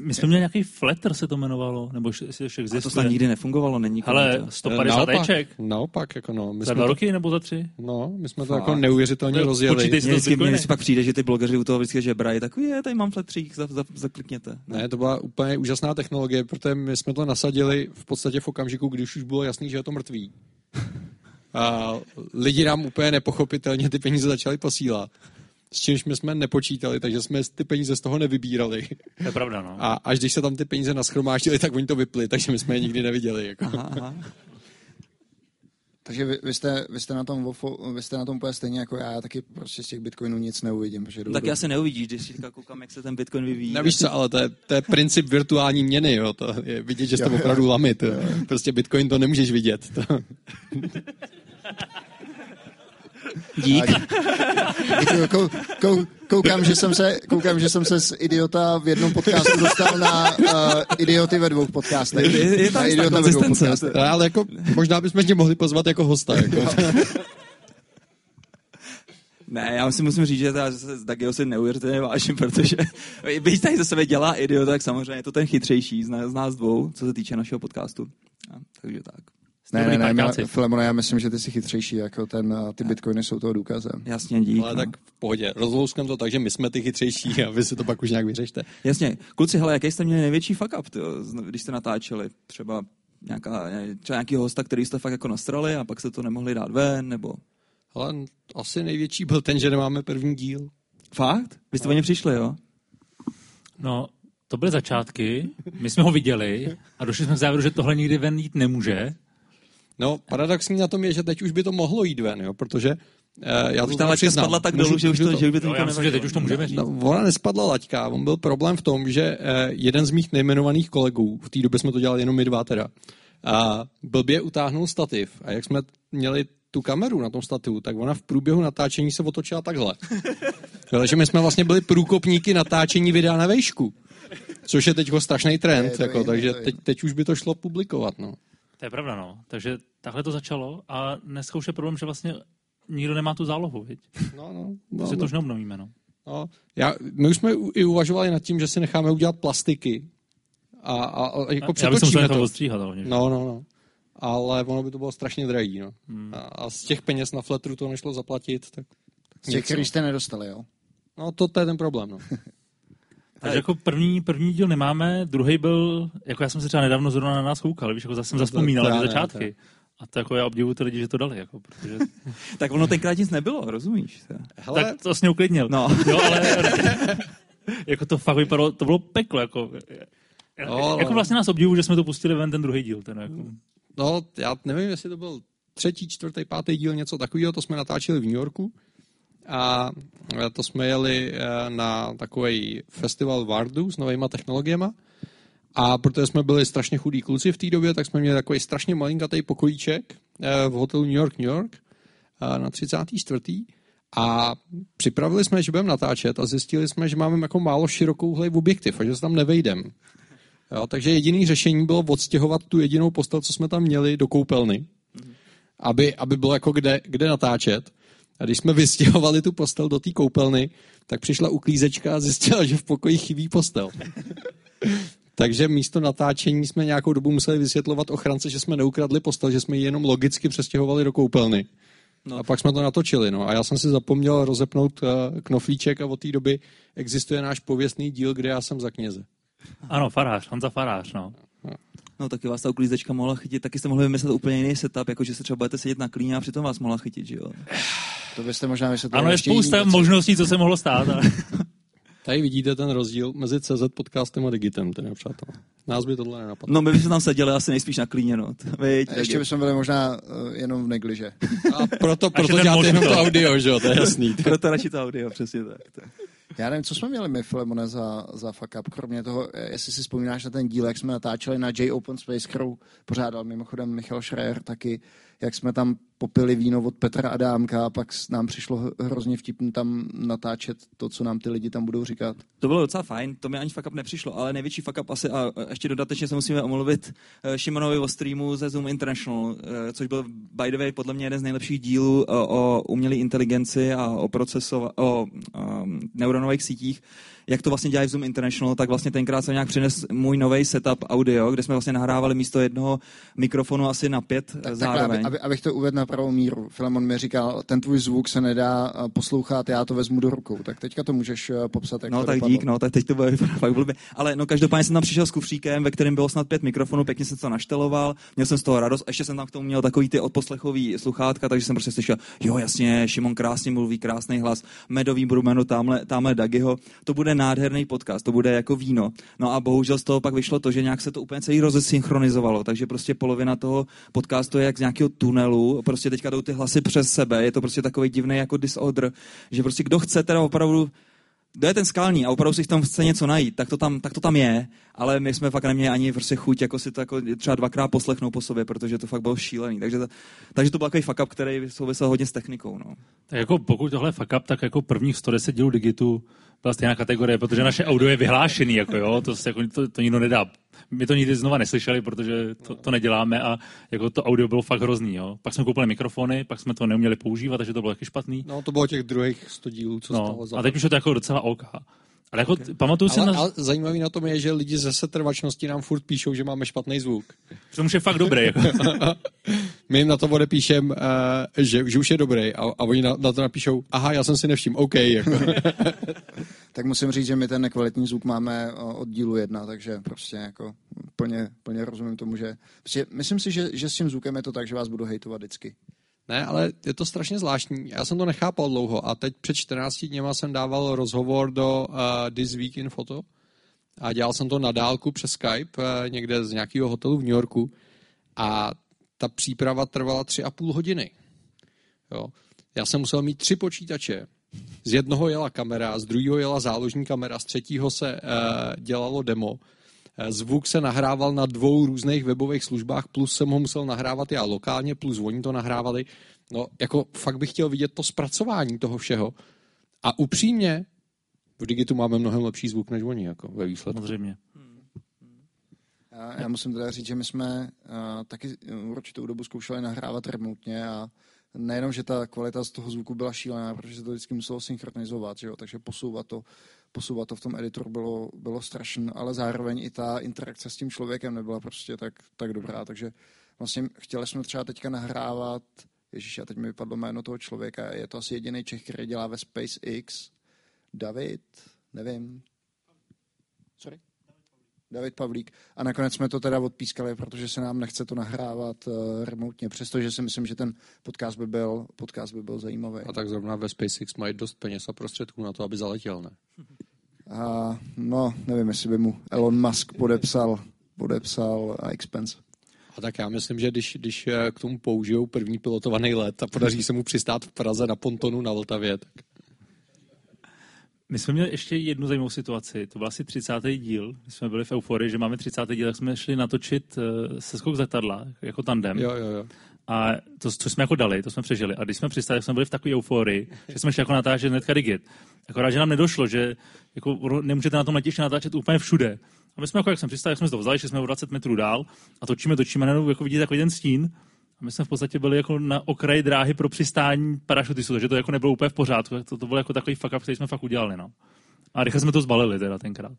My jsme měli nějaký flatter, se to jmenovalo, nebo ještě, jestli ještě a to snad nikdy nefungovalo, není Ale komentář. 150 naopak, Eček. naopak, jako no. My Za jsme dva to, roky nebo za tři? no, my jsme to Fakt. jako neuvěřitelně To- rozjeli. počítej si to vždycky, vždycky pak přijde, že ty blogeři u toho vždycky žebrají, tak je, tady mám fletřík, za, za, zaklikněte. Ne, to byla úplně úžasná technologie, protože my jsme to nasadili v podstatě v okamžiku, když už bylo jasný, že je to mrtvý. A lidi nám úplně nepochopitelně ty peníze začali posílat. S čímž my jsme nepočítali, takže jsme ty peníze z toho nevybírali. To je pravda, no. A až když se tam ty peníze naschromáždili, tak oni to vypli, takže my jsme je nikdy neviděli. Jako. Aha, aha. Takže vy, vy, jste, vy, jste na tom, vy jste na tom úplně stejně jako já, já taky prostě z těch bitcoinů nic neuvidím. Protože Tak já se neuvidíš, když si koukám, jak se ten bitcoin vyvíjí. Nevíš co, ale to je, to je princip virtuální měny, jo. To je vidět, že jste jo. opravdu lamit. Jo. Prostě Bitcoin to nemůžeš vidět. To, Dík. Děkuju, kou, kou, koukám, že jsem se, koukám, že jsem se z idiota v jednom podcastu dostal na uh, idioty ve dvou podcastech. Je- je- je tam na idiota ve dvou podcastech. ale jako, možná bychom tě mohli pozvat jako hosta. Jako. Ne, já si musím říct, že, z Dagio si neuvěřitelně vážím, protože byť tady ze sebe dělá idiot, tak samozřejmě je to ten chytřejší z nás, z nás dvou, co se týče našeho podcastu. A, takže tak. Ne, ne, Dobrý ne, já. Filemone, já myslím, že ty jsi chytřejší, jako ten, ty bitcoiny jsou toho důkazem. Jasně, dík. Ale no. tak v pohodě. Rozlouskám to tak, že my jsme ty chytřejší a vy si to pak už nějak vyřešte. Jasně. Kluci, hele, jaký jste měli největší fuck up, tyjo, když jste natáčeli? Třeba nějaká, třeba nějaký hosta, který jste fakt jako nastrali a pak se to nemohli dát ven, nebo... Ale asi největší byl ten, že nemáme první díl. Fakt? Vy jste o ně přišli, jo? No, to byly začátky, my jsme ho viděli a došli jsme k závěru, že tohle nikdy ven jít nemůže. No, paradoxní na tom je, že teď už by to mohlo jít ven, jo, protože eh, já Už to ta tak laťka spadla tak dolů, že už, můžu to, že už by to já nikdo myslím, že teď už to můžeme říct. No, ona nespadla laťka, on byl problém v tom, že eh, jeden z mých nejmenovaných kolegů, v té době jsme to dělali jenom my dva teda, a blbě utáhnul stativ a jak jsme měli tu kameru na tom stativu, tak ona v průběhu natáčení se otočila takhle. Takže my jsme vlastně byli průkopníky natáčení videa na vejšku. Což je teď strašný trend, Je to jako, jiné, takže to je teď, teď už by to šlo publikovat. No. To je pravda, no. Takže takhle to začalo a dneska už je problém, že vlastně nikdo nemá tu zálohu, viď? No, no, no, Prostě no. to už neobnovíme, no. No, já, my už jsme i uvažovali nad tím, že si necháme udělat plastiky a, a, a jako Já bych se to. ostříhat, hlavně. No, no, no. Ale ono by to bylo strašně drahý, no. Hmm. A, a z těch peněz na fletru to nešlo zaplatit, tak, tak Z těch, který jste nedostali, jo? no. to, to je ten problém, no. Takže jako první, první díl nemáme, druhý byl, jako já jsem se třeba nedávno zrovna na nás koukal, víš, jako zase jsem No zaspomínal na ne, začátky. A to jako já obdivuju ty lidi, že to dali, jako, protože... Tak ono tenkrát nic nebylo, rozumíš? Hele, tak to vlastně uklidnil. No. Jo, ale jako to fakt vypadalo, to bylo peklo, jako... No, jako vlastně nás obdivuju, že jsme to pustili ven ten druhý díl. Ten, jako. no, já nevím, jestli to byl třetí, čtvrtý, pátý díl, něco takového, to jsme natáčeli v New Yorku. A e, to jsme jeli e, na takový festival Vardu s novýma technologiemi. A protože jsme byli strašně chudí kluci v té době, tak jsme měli takový strašně malinkatý pokojíček e, v hotelu New York, New York na 34. A připravili jsme, že budeme natáčet a zjistili jsme, že máme jako málo širokouhlej objektiv a že se tam nevejdem. Jo, takže jediný řešení bylo odstěhovat tu jedinou postel, co jsme tam měli, do koupelny, aby, aby bylo jako kde, kde natáčet. A když jsme vystěhovali tu postel do té koupelny, tak přišla uklízečka a zjistila, že v pokoji chybí postel. Takže místo natáčení jsme nějakou dobu museli vysvětlovat ochrance, že jsme neukradli postel, že jsme ji jenom logicky přestěhovali do koupelny. No. A pak jsme to natočili. No. A já jsem si zapomněl rozepnout uh, knoflíček a od té doby existuje náš pověstný díl, kde já jsem za kněze. Ano, farář, Honza Farář, no. No taky vás ta uklízečka mohla chytit, taky jste mohli vymyslet úplně jiný setup, jako že se třeba budete sedět na klíně a přitom vás mohla chytit, že jo? To byste možná vysvětlili. Ano, je spousta možností, co se mohlo stát. Ale... Tady vidíte ten rozdíl mezi CZ podcastem a Digitem, tedy přátelé. Nás by tohle nenapadlo. No my bychom tam seděli asi nejspíš na klíně, no. Veď, A ještě bychom byli možná uh, jenom v negliže. A proto, je proto ten děláte jenom to audio, že jo, to je jasný. Proto radši to audio, přesně tak. tak. Já nevím, co jsme měli my, Filemone, za, za fuck up, kromě toho, jestli si vzpomínáš na ten díl, jak jsme natáčeli na J Open Space, kterou pořádal mimochodem Michal Schreier taky, jak jsme tam popili víno od Petra Adámka a pak nám přišlo hrozně vtipný tam natáčet to, co nám ty lidi tam budou říkat. To bylo docela fajn, to mi ani fuck up nepřišlo, ale největší fuck up asi, a ještě dodatečně se musíme omluvit eh, Šimonovi o streamu ze Zoom International, eh, což byl by the way podle mě jeden z nejlepších dílů o, o umělé inteligenci a o procesova, o um, neuronových sítích. Jak to vlastně dělají v Zoom International, tak vlastně tenkrát jsem nějak přines můj nový setup audio, kde jsme vlastně nahrávali místo jednoho mikrofonu asi na pět eh, Tak, takhle, zároveň. aby, aby, abych to uvedl na pravou míru. Filemon mi říkal, ten tvůj zvuk se nedá eh, poslouchat, já to vezmu do rukou. Tak teďka to můžeš eh, popsat, jak No to tak dopadlo. dík, no, tak teď to bude fakt blbě. Ale no každopádně jsem tam přišel s kufříkem, ve kterém bylo snad pět mikrofonů, pěkně jsem to našteloval, měl jsem z toho radost, a ještě jsem tam k tomu měl takový ty odposlechový sluchátka, takže jsem prostě slyšel, jo jasně, Šimon krásně mluví, krásný hlas, medový brumeno, tamhle, tamhle Dagiho, to bude nádherný podcast, to bude jako víno. No a bohužel z toho pak vyšlo to, že nějak se to úplně celý rozesynchronizovalo, takže prostě polovina toho podcastu je jak z nějakého tunelu, prostě teďka jdou ty hlasy přes sebe, je to prostě takový divný jako disorder, že prostě kdo chce teda opravdu kdo je ten skalní a opravdu si v tom chce něco najít, tak to tam, tak to tam je, ale my jsme fakt neměli ani prostě chuť jako si to jako třeba dvakrát poslechnout po sobě, protože to fakt bylo šílený. Takže to, takže to byl takový fuck up, který souvisel hodně s technikou. No. Tak jako pokud tohle je fuck up, tak jako prvních 110 dílů Digitu byla stejná kategorie, protože naše audio je vyhlášený, jako jo, to, se, jako, to, to nikdo nedá. My to nikdy znova neslyšeli, protože to, to neděláme a jako to audio bylo fakt hrozný, jo. Pak jsme koupili mikrofony, pak jsme to neuměli používat, takže to bylo taky špatný. No, to bylo těch druhých 100 dílů, co No, stalo za. a teď už je to jako docela OK. Ale jako okay. pamatuju si na... ale zajímavý na tom je, že lidi ze setrvačnosti nám furt píšou, že máme špatný zvuk. To už je fakt dobrý. Jako. My jim na to odepíšem, uh, že, že už je dobrý a, a oni na, na to napíšou, aha, já jsem si nevšiml, OK. Jako. Tak musím říct, že my ten nekvalitní zvuk máme od dílu jedna, takže prostě jako plně, plně rozumím tomu, že... Prostě myslím si, že, že s tím zvukem je to tak, že vás budu hejtovat vždycky. Ne, ale je to strašně zvláštní. Já jsem to nechápal dlouho a teď před 14 dněma jsem dával rozhovor do uh, This Week in Photo a dělal jsem to na dálku přes Skype uh, někde z nějakého hotelu v New Yorku a ta příprava trvala tři a půl hodiny. Jo. Já jsem musel mít tři počítače. Z jednoho jela kamera, z druhého jela záložní kamera, z třetího se uh, dělalo demo Eh, Zvuk se nahrával na dvou různých webových službách, plus jsem ho musel nahrávat já lokálně, plus oni to nahrávali. No, jako fakt bych chtěl vidět to zpracování toho všeho. A upřímně, v Digitu máme mnohem lepší zvuk než oni, jako ve výsledku. Samozřejmě. Já, já musím teda říct, že my jsme uh, taky určitou dobu zkoušeli nahrávat remotně a nejenom, že ta kvalita z toho zvuku byla šílená, protože se to vždycky muselo synchronizovat, že jo? takže posouvat to, posouvat to v tom editoru bylo, bylo strašné, ale zároveň i ta interakce s tím člověkem nebyla prostě tak, tak dobrá, takže vlastně chtěli jsme třeba teďka nahrávat, ježíš, a teď mi vypadlo jméno toho člověka, je to asi jediný Čech, který dělá ve SpaceX, David, nevím, sorry? David Pavlík. A nakonec jsme to teda odpískali, protože se nám nechce to nahrávat uh, remotně, přestože si myslím, že ten podcast by byl, podcast by byl zajímavý. A tak zrovna ve SpaceX mají dost peněz a prostředků na to, aby zaletěl, ne? A, no, nevím, jestli by mu Elon Musk podepsal, podepsal a expense. A tak já myslím, že když, když eh, k tomu použijou první pilotovaný let a podaří se mu přistát v Praze na pontonu na Vltavě, tak My jsme měli ještě jednu zajímavou situaci. To byl asi 30. díl. My jsme byli v euforii, že máme 30. díl, tak jsme šli natočit uh, seskok letadla, jako tandem. jo, jo, jo. A to, co jsme jako dali, to jsme přežili. A když jsme přistali, tak jsme byli v takové euforii, že jsme šli jako natáčet hnedka digit. Akorát, že nám nedošlo, že jako nemůžete na tom letišti natáčet úplně všude. A my jsme jako, jak jsem přistali, jak jsme to vzali, že jsme o 20 metrů dál a točíme, točíme, najednou jako vidíte takový ten stín. A my jsme v podstatě byli jako na okraji dráhy pro přistání parašutistů, takže to jako nebylo úplně v pořádku. To, to byl jako takový fuck up, který jsme fakt udělali. No. A rychle jsme to zbalili teda tenkrát.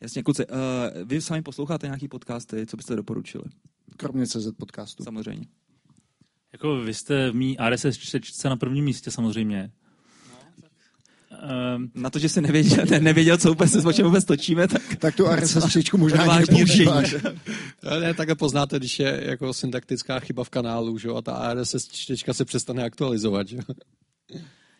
Jasně, kluci, uh, vy sami posloucháte nějaký podcasty, co byste doporučili? Kromě CZ podcastu. Samozřejmě. Jako vy jste v mý RSS čtečce na prvním místě samozřejmě. Um, Na to, že jsi nevěděl, ne, nevěděl co vůbec, o čem vůbec točíme, tak Tak tu RSS příčku možná ani. No, ne, takhle poznáte, když je jako syntaktická chyba v kanálu, že? jo, a ta RSS čtečka se přestane aktualizovat. Že? jo.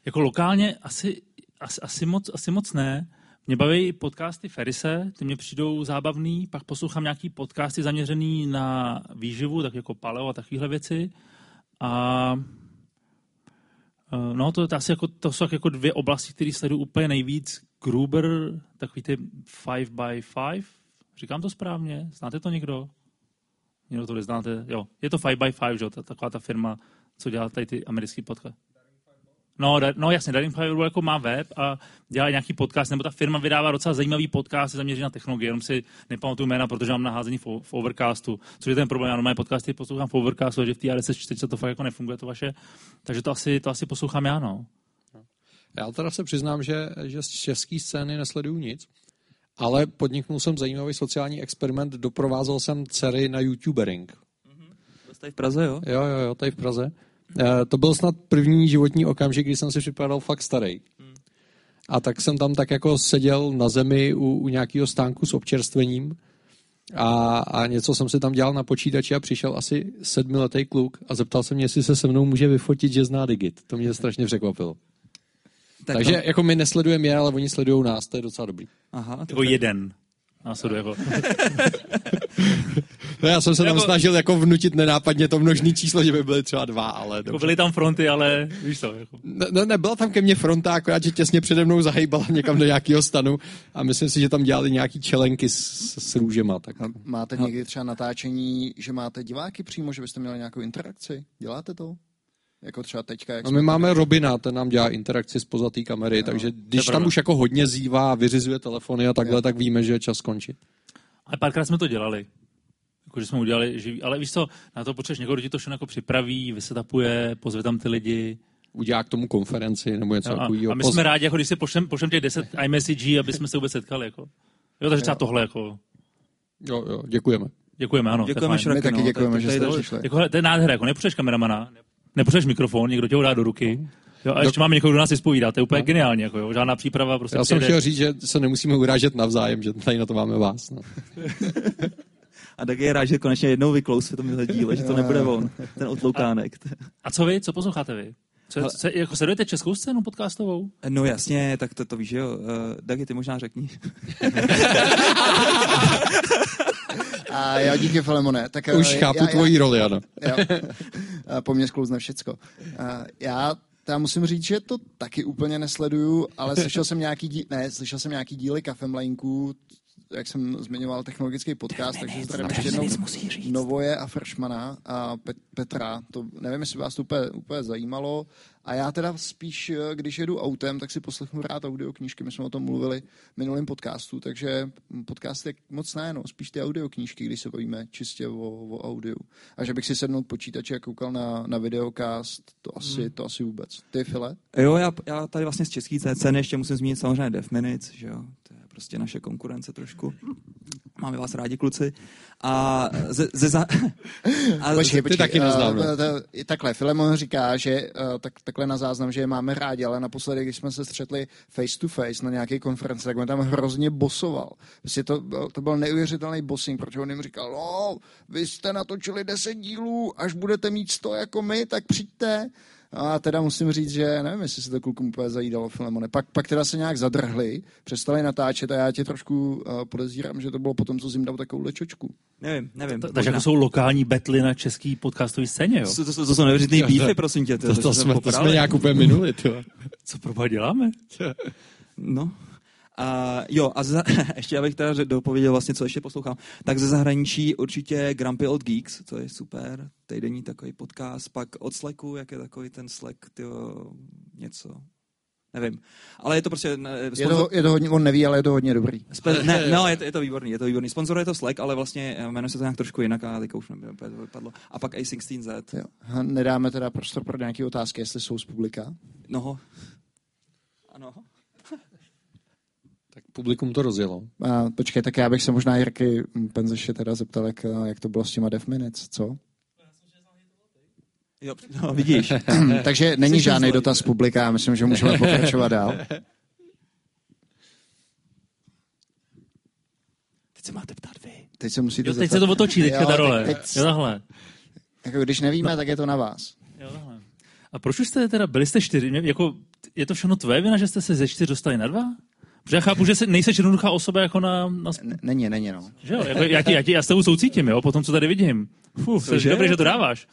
jako lokálně asi, asi, asi, moc, asi moc ne. Mě baví podcasty Ferise, ty mě přijdou zábavný, pak poslouchám nějaký podcasty zaměřený na výživu, tak jako paleo a takovéhle věci. A no, to, to, asi jako, to jsou jako dvě oblasti, které sleduju úplně nejvíc. Gruber, takový ty 5 by 5 říkám to správně? Znáte to někdo? Někdo to neznáte? Jo, je to 5 by 5 že? taková ta firma, co dělá tady ty americký podcast. No, no jasně, Daring Fiber jako má web a dělá nějaký podcast, nebo ta firma vydává docela zajímavý podcast, je zaměřený na technologie, jenom si nepamatuju jména, protože mám naházení v, v Overcastu, což je ten problém, já moje podcasty poslouchám v Overcastu, že v té RSS 4 to fakt jako nefunguje to vaše, takže to asi, to asi poslouchám já, no. Já teda se přiznám, že, že z české scény nesleduju nic, ale podniknul jsem zajímavý sociální experiment, doprovázel jsem dcery na YouTubering. Jste v Praze, jo? Jo, jo, jo, tady v Praze. Eh, To byl snad první životní okamžik, kdy jsem si připadal fakt starý. A tak jsem tam tak jako seděl na zemi u, u nějakého stánku s občerstvením a, a něco jsem si tam dělal na počítači a přišel asi sedmiletý kluk a zeptal se mě, jestli se se mnou může vyfotit, že zná Digit. To mě strašně překvapilo. Tak Takže to- jako my nesledujeme je, ale oni sledují nás, to je docela dobrý. Aha, to Jako jeden. Následuje. No já jsem se tam Jako- snažil jako vnutit nenápadně to množný číslo, že by byly třeba dva, ale jako byly tam fronty, ale víš co, jako. Ne, ne, nebyla tam ke mně fronta, akorát, že těsně přede mnou zahejbala někam do nějakého stanu a myslím si, že tam dělali nějaký čelenky s, s, s růžema. Tak. A Máte někdy třeba natáčení, že máte diváky přímo, že byste měli nějakou interakci? Děláte to? Jako třeba teďka, jak No my máme Robina, ten nám dělá interakci z pozatý kamery, takže když tam už jako hodně zývá, vyřizuje telefony a takhle, tak víme, že je čas skončit. Ale párkrát jsme to dělali. Jako, že jsme udělali živý, ale víš co, na to potřebuješ někoho, kdo ti to všechno jako připraví, vysetapuje, pozve tam ty lidi. Udělá k tomu konferenci nebo něco Jo, a, takového. a my jsme rádi, jako když si pošlem, pošlem těch 10 iMessage, aby jsme se vůbec setkali. Jako. Jo, takže třeba tohle, jako, Jo, jo, děkujeme. děkujeme, ano. Děkujeme. Šraky, My taky no, děkujeme, že jste to- přišli. Jako, hele, to je nádhera, jako nepotřebuješ kameramana, nepotřebuješ mikrofon, někdo tě ho dá do ruky. Jo, a ještě máme někoho, kdo nás vyspovídá, to je úplně geniální, jako, jo, žádná příprava, prostě Já jsem chtěl říct, že se nemusíme urážet navzájem, že tady na to máme vás. No. A tak je rád, že konečně jednou vyklous v tomhle díle, že to nebude on, ten otloukánek. A co vy, co posloucháte vy? Co, co, jako sledujete českou scénu podcastovou? No jasně, tak to, to víš, že jo. Uh, Dagi, ty možná řekni. A já díky Filemone. Tak, Už eh, chápu já, tvoji roli, ano. Já, já, po mně sklouzne všecko. A Já já musím říct, že to taky úplně nesleduju, ale slyšel jsem nějaký díl, ne, slyšel jsem nějaký díly kafemlejnků, jak jsem zmiňoval, technologický podcast, takže zdravím ještě jednou Novoje a Fršmana a Pet- Petra. To nevím, jestli vás to úplně, úplně zajímalo. A já teda spíš, eh, když jedu autem, tak si poslechnu rád audioknížky. My jsme o tom mluvili v minulém podcastu, takže podcast je moc ne, no, spíš ty audioknížky, když se bavíme čistě o, o audiu. A že bych si sednul k počítači a koukal na, na videokast, to asi, hmm. to asi vůbec. Ty, File? Jo, já, já tady vlastně z český ceny ještě musím zmínit samozřejmě Death Minutes, že jo, prostě naše konkurence trošku. Máme vás rádi, kluci. A ze, ze za... a počkej, počkej, taky neznám, uh, takhle, Filemon říká, že uh, tak, takhle na záznam, že je máme rádi, ale naposledy, když jsme se střetli face to face na nějaké konferenci, tak on tam hrozně bosoval. Prostě to, to byl neuvěřitelný bossing, protože on jim říkal, no, vy jste natočili 10 dílů, až budete mít 100 jako my, tak přijďte. A teda musím říct, že nevím, jestli se to klukům úplně zajídalo, Filemone. Pak, pak teda se nějak zadrhli, přestali natáčet a já tě trošku uh, podezírám, že to bylo potom, co jim dal takovou lečočku. Nevím, nevím. To, takže jako jsou lokální betly na český podcastový scéně, jo? To, to, to, to jsou neuvěřitelný beefy, prosím tě. To, to, to, to, jsme, to jsme nějak úplně minuli, to. Co pro děláme? no, a jo, a za, ještě abych teda dopověděl vlastně, co ještě poslouchám, tak ze zahraničí určitě Grumpy Old Geeks, to je super, týdenní takový podcast, pak od Slacku, jak je takový ten Slack, tyjo, něco, nevím. Ale je to prostě... Sponzor... Je, to, je to hodně, on neví, ale je to hodně dobrý. Spe... Ne, no, je to, je to výborný, je to výborný. Sponzor je to Slack, ale vlastně jmenuje se to nějak trošku jinak a teďka už nevím, to vypadlo. A pak A16Z. Jo. Nedáme teda prostor pro nějaké otázky, jestli jsou z publika? No. Ano publikum to rozjelo. A, počkej, tak já bych se možná Jirky Penzeše teda zeptal, jak, jak to bylo s těma Death Minutes, co? Jo, no, vidíš. Takže není žádný dotaz publika, myslím, že můžeme pokračovat dál. Teď se máte ptát vy. Teď se musíte jo, teď zeptat. se to otočí, teďka jo, ta role. Teď, teď... Jo, takhle. Jako když nevíme, no. tak je to na vás. Jo, takhle. A proč už jste teda, byli jste čtyři, jako, je to všechno tvoje vina, že jste se ze čtyř dostali na dva? Protože já chápu, že se, nejseš jednoduchá osoba jako na... na... Není, není, no. Že jo, jako, já, ti, já, ti, já s tebou soucítím, jo, po tom, co tady vidím. Fuh, jsi dobrý, že to dáváš.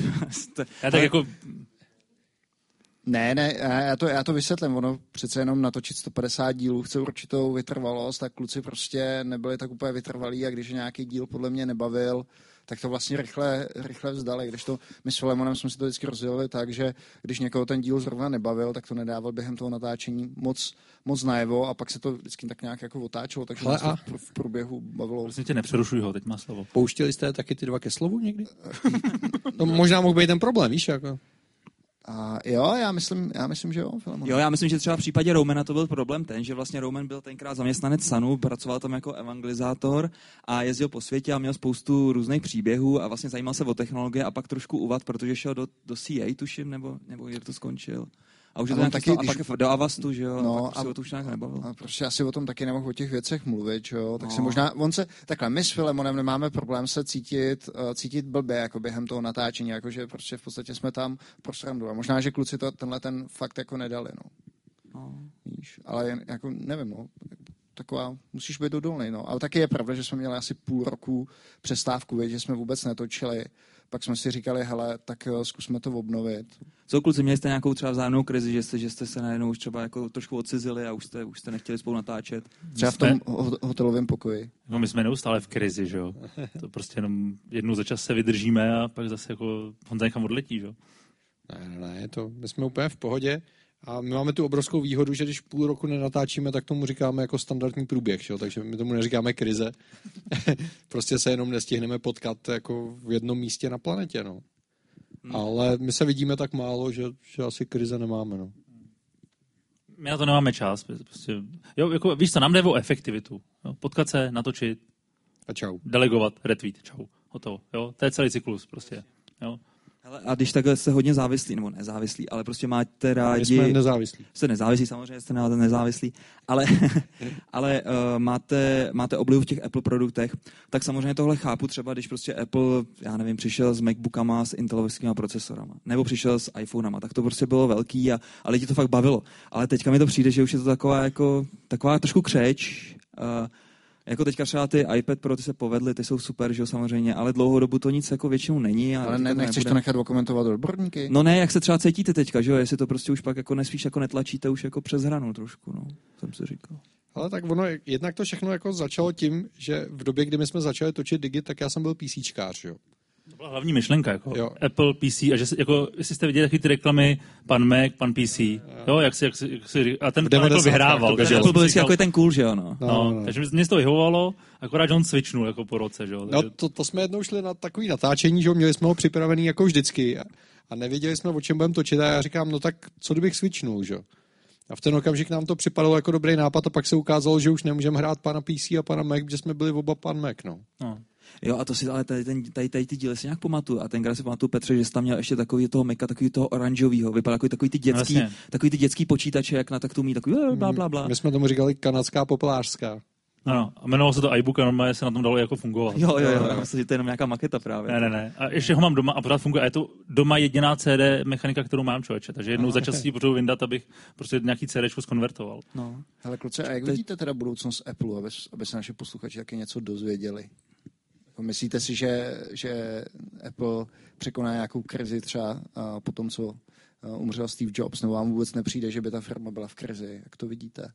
já tak jako... Ne, ne, já to, já to vysvětlím. Ono přece jenom natočit 150 dílů chce určitou vytrvalost, tak kluci prostě nebyli tak úplně vytrvalí a když nějaký díl podle mě nebavil, tak to vlastně rychle, rychle vzdali. Když to, my s Filemonem jsme si to vždycky rozdělili tak, že když někoho ten díl zrovna nebavil, tak to nedával během toho natáčení moc, moc najevo a pak se to vždycky tak nějak jako otáčelo, takže Ale a... to v průběhu bavilo. Vlastně tě nepřerušuj ho, teď má slovo. Pouštěli jste taky ty dva ke slovu někdy? no, možná mohl být ten problém, víš, jako. A jo, já myslím, já myslím, že jo. Filemon. Jo, já myslím, že třeba v případě Romana to byl problém ten, že vlastně Roman byl tenkrát zaměstnanec Sanu, pracoval tam jako evangelizátor a jezdil po světě a měl spoustu různých příběhů a vlastně zajímal se o technologie a pak trošku uvat, protože šel do, do CA, tuším, nebo, nebo je to skončil. A už je to nějak taky, když... a pak do Avastu, že jo, no, a a, se o to už nějak nebavil. A prostě asi o tom taky nemohl o těch věcech mluvit, že jo, tak no. se možná, on se, takhle, my s Filemonem nemáme problém se cítit, uh, cítit blbě, jako během toho natáčení, jakože prostě v podstatě jsme tam pro srandu. A možná, že kluci to, tenhle ten fakt jako nedali, no. no. Víš, ale jen, jako nevím, no taková, musíš být odolný. No. Ale taky je pravda, že jsme měli asi půl roku přestávku, vědět, že jsme vůbec netočili pak jsme si říkali, hele, tak eh, zkusme to obnovit. Co kluci, měli jste nějakou třeba vzájemnou krizi, že jste, že jste se najednou už třeba jako trošku odcizili a už jste, už jste nechtěli spolu natáčet? Třeba v tom hotelovém pokoji. No my jsme neustále v krizi, že jo. To prostě jenom jednou za čas se vydržíme a pak zase jako Honza někam odletí, že jo. Ne, ne, ne, to, my jsme úplně v pohodě. A my máme tu obrovskou výhodu, že když půl roku nenatáčíme, tak tomu říkáme jako standardní průběh, že? takže my tomu neříkáme krize. prostě se jenom nestihneme potkat jako v jednom místě na planetě. No. Hmm. Ale my se vidíme tak málo, že, že asi krize nemáme. No. My na to nemáme čas. Prostě, jo, jako, víš co, nám jde o efektivitu. Jo? Potkat se, natočit. A čau. Delegovat, retweet, čau. Hotovo. Jo? To je celý cyklus prostě. Jo? Hele, a když takhle jste hodně závislí, nebo nezávislí, ale prostě máte rádi... My jsme nezávislí. Jste nezávislí, samozřejmě jste nezávislí, ale, ale uh, máte, máte oblivu v těch Apple produktech, tak samozřejmě tohle chápu třeba, když prostě Apple, já nevím, přišel s MacBookama s intelovskými procesorama, nebo přišel s iPhonama, tak to prostě bylo velký a, a lidi to fakt bavilo. Ale teďka mi to přijde, že už je to taková, jako, taková trošku křeč, uh, jako teďka třeba ty iPad Pro, ty se povedly, ty jsou super, že jo, samozřejmě, ale dlouhou dobu to nic jako většinou není. A ale ne, nechceš nebude... to nechat dokumentovat odborníky? No ne, jak se třeba cítíte teďka, že jo, jestli to prostě už pak jako nesvíš, jako netlačíte už jako přes hranu trošku, no, jsem si říkal. Ale tak ono, jednak to všechno jako začalo tím, že v době, kdy my jsme začali točit Digit, tak já jsem byl PCčkář, jo. To byla hlavní myšlenka, jako Jo. Apple, PC, a že si- jako, jestli jste viděli taky ty reklamy, pan Mac, pan PC, jo, jak si, jak si, jak si a ten pan Apple 90. vyhrával. Ten Apple byl vždycky jako ten cool, že jo, no. No, No, no. takže mě to vyhovovalo, akorát že on switchnul jako po roce, že jo. No to, to jsme jednou šli na takový natáčení, že jo, měli jsme ho připravený jako vždycky a, a nevěděli jsme, o čem budeme točit a já říkám, no tak co kdybych switchnul, že jo. A v ten okamžik nám to připadalo jako dobrý nápad a pak se ukázalo, že už nemůžeme hrát pana PC a pana Mac, protože jsme byli oba pan Mac, no. no. Jo, a to si ale tady, ten, tady, tady ty díly si nějak pamatuju. A tenkrát si pamatuju, Petře, že jsi tam měl ještě takový toho Maca, takový toho oranžového. Vypadal jako takový ty dětský, No, jasně. takový ty dětský počítače, jak na tak to mít, takový eh, bla, bla, bla. My jsme tomu říkali kanadská populářská. Ano, a jmenovalo se to iBook a normálně se na tom dalo jako fungovat. Jo, jo, jo, já myslím, že to je jenom nějaká maketa právě. Ne, ne, ne. A ještě ho mám doma a pořád funguje. A je to doma jediná CD mechanika, kterou mám člověče. Takže jednou za čas si ji potřebuji vyndat, abych prostě nějaký CD skonvertoval. No. Hele kluci, a jak vidíte teda budoucnost Apple, aby, aby se naše posluchači taky něco dozvěděli? Jako Myslíte si, že, že Apple překoná nějakou krizi třeba a po tom, co a, umřel Steve Jobs, nebo vám vůbec nepřijde, že by ta firma byla v krizi? Jak to vidíte?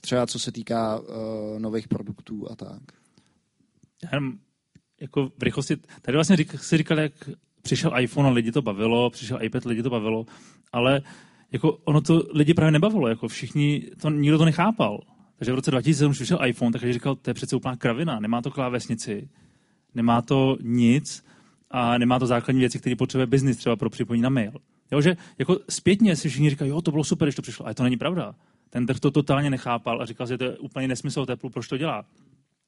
Třeba co se týká uh, nových produktů a tak. Jenom jako v rychlosti, tady vlastně si říkal, jak přišel iPhone a lidi to bavilo, přišel iPad, lidi to bavilo, ale jako ono to lidi právě nebavilo, jako všichni, to, nikdo to nechápal. Takže v roce 2007 už vyšel iPhone, takže říkal, to je přece úplná kravina, nemá to klávesnici, nemá to nic a nemá to základní věci, které potřebuje biznis třeba pro připojení na mail. Jo, že jako zpětně si všichni říkají, jo, to bylo super, když to přišlo, ale to není pravda. Ten trh to totálně nechápal a říkal, že to je úplně nesmysl Apple, proč to dělá.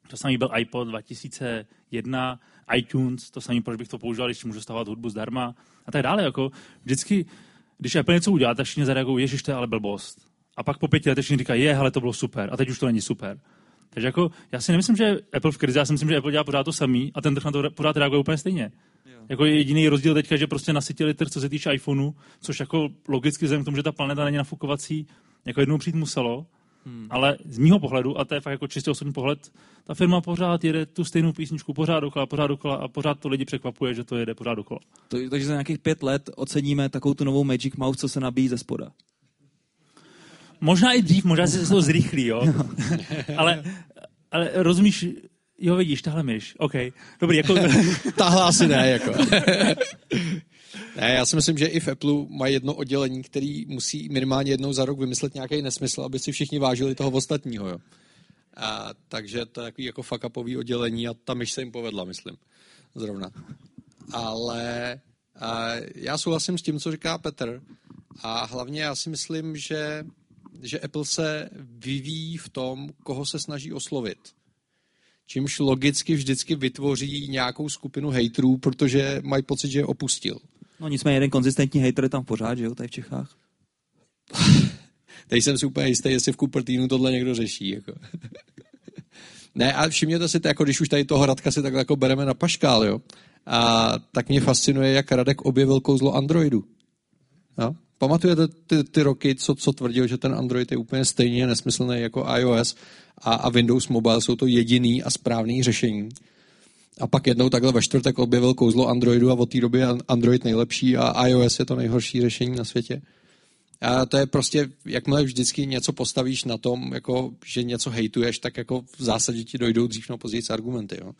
To samý byl iPod 2001, iTunes, to samý, proč bych to používal, když můžu stávat hudbu zdarma a tak dále. Jako vždycky, když Apple něco udělá, tak všichni zareagují, ježiš, to je ale blbost. A pak po pěti letech říkají, je, hele, to bylo super. A teď už to není super. Takže jako, já si nemyslím, že Apple v krizi, já si myslím, že Apple dělá pořád to samý a ten trh na to pořád reaguje úplně stejně. Jako jediný rozdíl teďka, že prostě nasytili trh, co se týče iPhoneu, což jako logicky vzhledem k tomu, že ta planeta není nafukovací, jako jednou přijít muselo, Hmm. Ale z mýho pohledu, a to je fakt jako čistě osobní pohled, ta firma pořád jede tu stejnou písničku pořád dokola, pořád dokola a pořád to lidi překvapuje, že to jede pořád dokola. To, takže za nějakých pět let oceníme takovou tu novou Magic Mouse, co se nabíjí ze spoda. Možná i dřív, možná se to zrychlí, jo. ale, ale rozumíš, jo vidíš, tahle myš, OK, dobrý, jako... Tahle asi ne, jako. ne, já si myslím, že i v Apple mají jedno oddělení, který musí minimálně jednou za rok vymyslet nějaký nesmysl, aby si všichni vážili toho ostatního, jo. A, takže to je takový jako fuck upový oddělení a ta myš se jim povedla, myslím. Zrovna. Ale a, já souhlasím s tím, co říká Petr. A hlavně já si myslím, že, že Apple se vyvíjí v tom, koho se snaží oslovit čímž logicky vždycky vytvoří nějakou skupinu hejtrů, protože mají pocit, že je opustil. No nicméně jeden konzistentní hater je tam pořád, že jo, tady v Čechách. Teď jsem si úplně jistý, jestli v Cupertinu tohle někdo řeší. Jako. ne, a všimněte si to, jako když už tady toho Radka si takhle jako bereme na paškál, jo? A tak mě fascinuje, jak Radek objevil kouzlo Androidu. Jo? Pamatujete ty, ty roky, co, co tvrdil, že ten Android je úplně stejně nesmyslný jako iOS a, a Windows Mobile jsou to jediný a správný řešení. A pak jednou takhle ve čtvrtek objevil kouzlo Androidu a od té doby je Android nejlepší a iOS je to nejhorší řešení na světě. A to je prostě, jakmile vždycky něco postavíš na tom, jako, že něco hejtuješ, tak jako v zásadě ti dojdou dřív nebo později argumenty. Jo.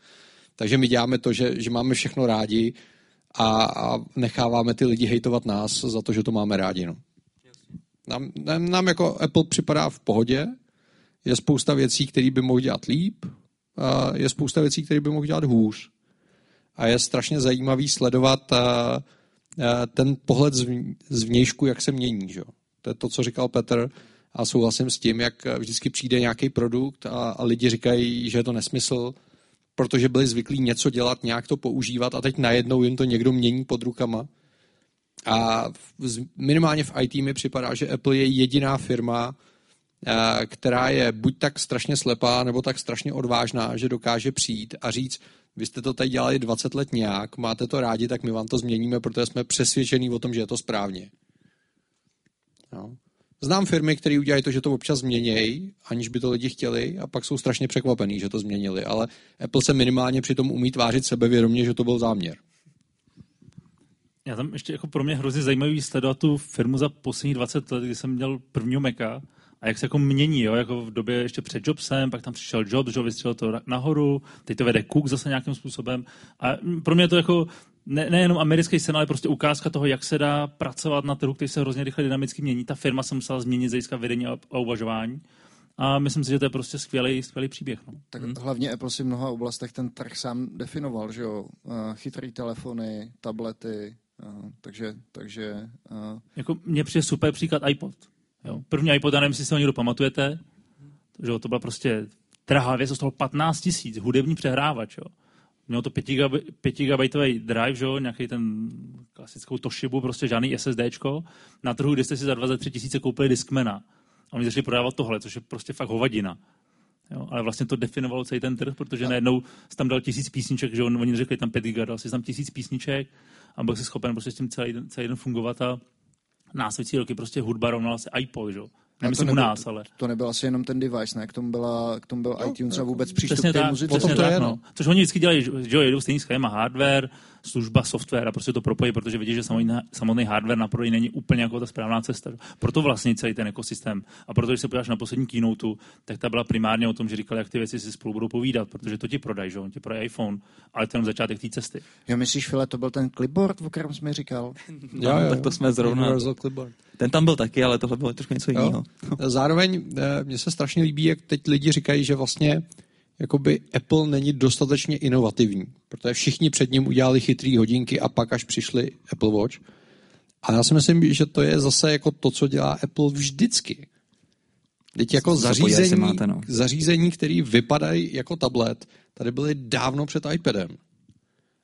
Takže my děláme to, že, že máme všechno rádi a, a necháváme ty lidi hejtovat nás za to, že to máme rádi. No. Nám, nám, nám jako Apple připadá v pohodě, je spousta věcí, které by mohl dělat líp, a je spousta věcí, které by mohl dělat hůř. A je strašně zajímavý sledovat a, a ten pohled zv- zvnějšku, jak se mění. Že? To je to, co říkal Petr a souhlasím s tím, jak vždycky přijde nějaký produkt a, a lidi říkají, že je to nesmysl, protože byli zvyklí něco dělat, nějak to používat a teď najednou jim to někdo mění pod rukama. A minimálně v IT mi připadá, že Apple je jediná firma, která je buď tak strašně slepá, nebo tak strašně odvážná, že dokáže přijít a říct, vy jste to tady dělali 20 let nějak, máte to rádi, tak my vám to změníme, protože jsme přesvědčení o tom, že je to správně. No. Znám firmy, které udělají to, že to občas změnějí, aniž by to lidi chtěli, a pak jsou strašně překvapení, že to změnili. Ale Apple se minimálně při tom umí tvářit sebevědomě, že to byl záměr. Já tam ještě jako pro mě hrozně zajímavý sledovat tu firmu za poslední 20 let, kdy jsem měl prvního Maca a jak se jako mění, jo? jako v době ještě před Jobsem, pak tam přišel Jobs, že vystřelil to nahoru, teď to vede Cook zase nějakým způsobem. A pro mě to jako ne, nejenom americký sen, ale prostě ukázka toho, jak se dá pracovat na trhu, který se hrozně rychle dynamicky mění. Ta firma se musela změnit z hlediska vedení a, a uvažování. A myslím si, že to je prostě skvělý, skvělý příběh. No. Tak hmm. hlavně Apple si v mnoha oblastech ten trh sám definoval, že jo? Uh, chytrý telefony, tablety, uh, takže... takže uh... Jako mně přijde super příklad iPod. Jo. První iPod, já nevím, jestli si ho někdo pamatujete, že jo, to byla prostě drahá věc, to stalo 15 tisíc, hudební přehrávač. Jo. Mělo to 5 GB drive, že jo, nějaký ten klasickou Toshibu, prostě žádný SSDčko. Na trhu, kde jste si za 23 tisíce koupili Discmana. A oni začali prodávat tohle, což je prostě fakt hovadina. Jo, ale vlastně to definovalo celý ten trh, protože najednou jsi tam dal tisíc písniček, že on, oni řekli tam 5 GB, dal jsi tam tisíc písniček a byl jsi schopen prostě s tím celý, celý den fungovat a následující roky prostě hudba rovnala se iPod, že? Nemyslím u nás, ale... To nebyl asi jenom ten device, ne? K tomu, byla, k tomu byl no, iTunes a vůbec přístup k té muzice. Potom to je, no. Což oni vždycky dělají, že jo, jedou stejný schéma hardware, služba, software a prostě to propojí, protože vidí, že samotný, samotný hardware na prodej není úplně jako ta správná cesta. Proto vlastně celý ten ekosystém. A proto, když se podíváš na poslední keynote, tak ta byla primárně o tom, že říkali, jak ty věci si spolu budou povídat, protože to ti prodají, že on ti prodají iPhone, ale ten začátek té cesty. Jo, myslíš, File, to byl ten clipboard, o kterém jsme říkal? jo, jo, tak to jsme zrovna. Ten tam byl taky, ale tohle bylo trošku něco jiného. Zároveň eh, mně se strašně líbí, jak teď lidi říkají, že vlastně jakoby Apple není dostatečně inovativní, protože všichni před ním udělali chytrý hodinky a pak až přišli Apple Watch. A já si myslím, že to je zase jako to, co dělá Apple vždycky. Teď jako zařízení, máte, no. zařízení, které vypadají jako tablet, tady byly dávno před iPadem.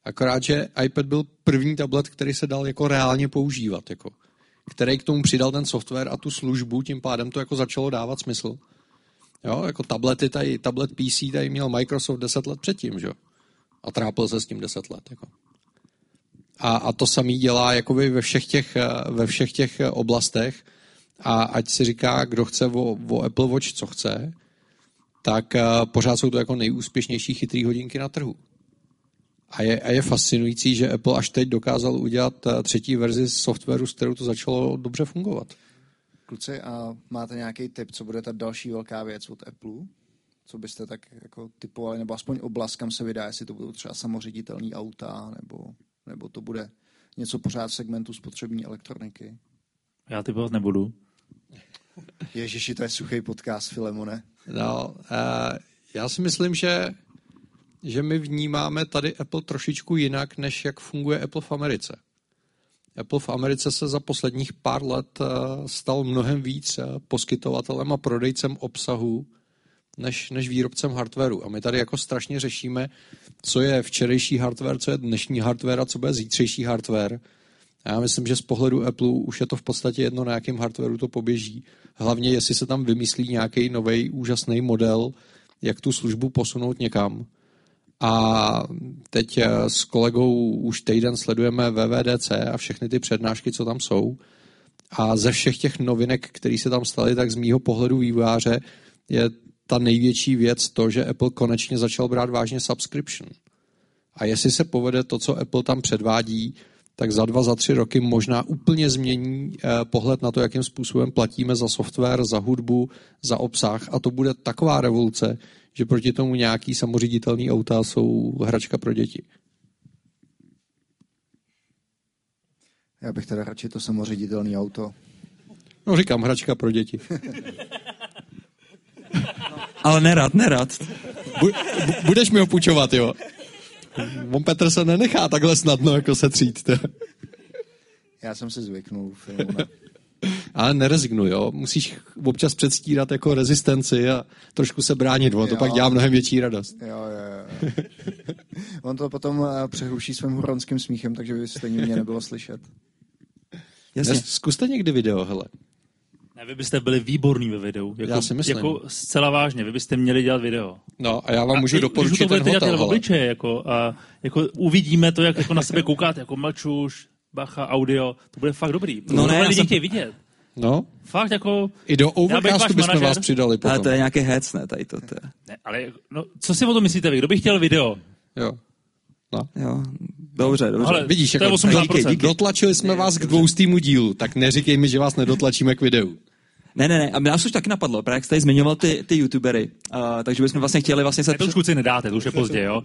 Akorát, že iPad byl první tablet, který se dal jako reálně používat, jako, který k tomu přidal ten software a tu službu, tím pádem to jako začalo dávat smysl. Jo, jako tablety tady, tablet PC tady měl Microsoft 10 let předtím, že A trápil se s tím 10 let, jako. A, a to samý dělá jakoby ve všech těch, ve všech těch oblastech a ať si říká, kdo chce o, o Apple Watch, co chce, tak eh, pořád jsou to jako nejúspěšnější chytrý hodinky na trhu. A je, a je fascinující, že Apple až teď dokázal udělat eh, třetí verzi softwaru, s kterou to začalo dobře fungovat. Kluci, a máte nějaký tip, co bude ta další velká věc od Apple? Co byste tak jako typovali, nebo aspoň oblast, kam se vydá, jestli to budou třeba samoředitelný auta, nebo, nebo to bude něco pořád v segmentu spotřební elektroniky? Já typovat nebudu. Ježiši, to je suchý podcast, Filemone. No, uh, já si myslím, že, že my vnímáme tady Apple trošičku jinak, než jak funguje Apple v Americe. Apple v Americe se za posledních pár let eh, stal mnohem víc eh, poskytovatelem a prodejcem obsahu než, než výrobcem hardwareu. A my tady jako strašně řešíme, co je včerejší hardware, co je dnešní hardware a co bude zítřejší hardware. A já myslím, že z pohledu Apple už je to v podstatě jedno, na jakém hardwareu to poběží. Hlavně, jestli se tam vymyslí nějaký nový úžasný model, jak tu službu posunout někam. A teď eh, s kolegou už týden sledujeme VVDC a všechny ty přednášky, co tam jsou. A ze všech těch novinek, které se tam staly, tak z mýho pohledu výváře je ta největší věc to, že Apple konečně začal brát vážně subscription. A jestli se povede to, co Apple tam předvádí, tak za dva, za tři roky možná úplně změní eh, pohled na to, jakým způsobem platíme za software, za hudbu, za obsah a to bude taková revoluce, že proti tomu nějaký samoředitelný auta jsou hračka pro děti. Já bych teda radši to samoředitelný auto. No říkám, hračka pro děti. Ale nerad, nerad. budeš mi ho půjčovat, jo? On Petr se nenechá takhle snadno jako se třít. Já jsem si zvyknul. Ale nerezignuj, jo. Musíš občas předstírat jako rezistenci a trošku se bránit, on to pak dělá mnohem větší radost. Jo, jo, jo. On to potom eh, přehluší svým huronským smíchem, takže by stejně mě nebylo slyšet. Jasně. Zkuste někdy video, hele. Ne, vy byste byli výborní ve videu. Jako, já si myslím. Jako zcela vážně, vy byste měli dělat video. No a já vám a můžu doporučit ten hotel. Dělat obličeje, jako, a, jako uvidíme to, jak jako na sebe koukáte, jako mlčuš, bacha, audio, to bude fakt dobrý. No, ne, lidi jsem... chtějí vidět. No. Fakt jako... I do Overcastu bychom manažer. vás přidali potom. Ale to je nějaký hec, ne, tady to. to je. Ne, ale no, co si o tom myslíte vy? Kdo by chtěl video? Jo. No. Jo, dobře, dobře. Ale Vidíš, jako, díky, díky. dotlačili jsme vás k dvoustýmu dílu, tak neříkej mi, že vás nedotlačíme k videu. Ne, ne, ne, a nás už taky napadlo, právě jak jste tady zmiňoval ty, ty youtubery, uh, takže bychom vlastně chtěli vlastně se... To už kluci nedáte, to už je pozdě, jo?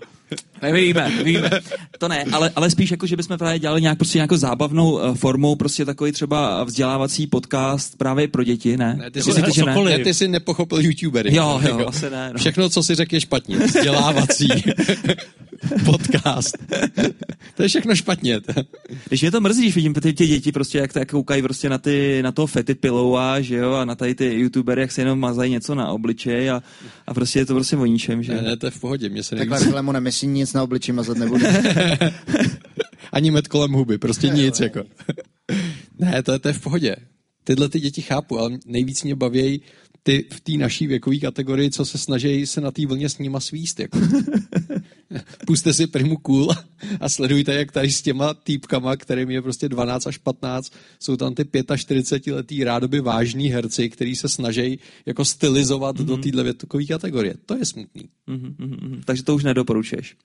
Ne, víme, víme. To ne, ale, ale spíš jako, že bychom právě dělali nějak prostě nějakou zábavnou uh, formou, prostě takový třeba vzdělávací podcast právě pro děti, ne? Ne, ty, jsi, ty, ne? ne, ty jsi nepochopil youtubery. Jo, jo, Jako, asi ne. No. Všechno, co si řekl, je špatně. Vzdělávací podcast. to je všechno špatně. Když mě to mrzí, když vidím ty, ty děti prostě, jak, jak koukají prostě na, ty, na toho fety piloua, že jo, a na tady ty youtubery, jak se jenom mazají něco na obličej a, a prostě je to prostě o ničem, že Ne, ne, to je v pohodě. Mě se Takhle. Filemone, my si nic na obličeji mazat nebude. Ani met kolem huby, prostě nic. jako. ne, to, je- to je v pohodě. Tyhle ty děti chápu, ale nejvíc mě baví ty v té naší věkové kategorii, co se snaží se na té vlně s nima svíst. Jako. Puste si primu cool a sledujte, jak tady s těma týpkama, kterým je prostě 12 až 15, jsou tam ty 45 letý rádoby vážní herci, kteří se snaží jako stylizovat mm-hmm. do téhle věkové kategorie. To je smutný. Mhm, mhm, mhm. Takže to už nedoporučuješ.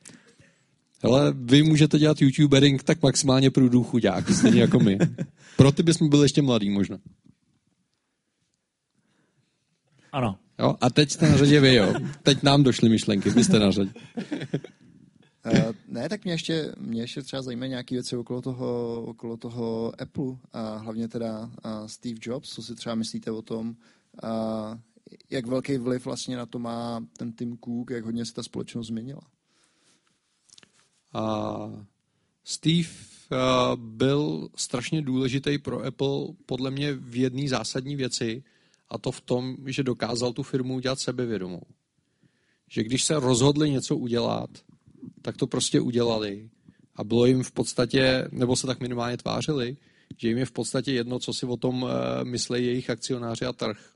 Ale vy můžete dělat youtubering tak maximálně pro důchu chuďák, stejně jako my. Pro ty bychom byli ještě mladý možná. Ano. Jo? A teď jste na řadě vy, jo. Teď nám došly myšlenky, vy jste na řadě. Uh, ne, tak mě ještě, mě ještě třeba zajímají nějaké věci okolo toho, okolo toho Apple a hlavně teda uh, Steve Jobs, co si třeba myslíte o tom, uh, jak velký vliv vlastně na to má ten Tim Cook, jak hodně se ta společnost změnila. A Steve uh, byl strašně důležitý pro Apple podle mě v jedné zásadní věci a to v tom, že dokázal tu firmu udělat sebevědomou. Že když se rozhodli něco udělat, tak to prostě udělali a bylo jim v podstatě, nebo se tak minimálně tvářili, že jim je v podstatě jedno, co si o tom uh, myslejí jejich akcionáři a trh.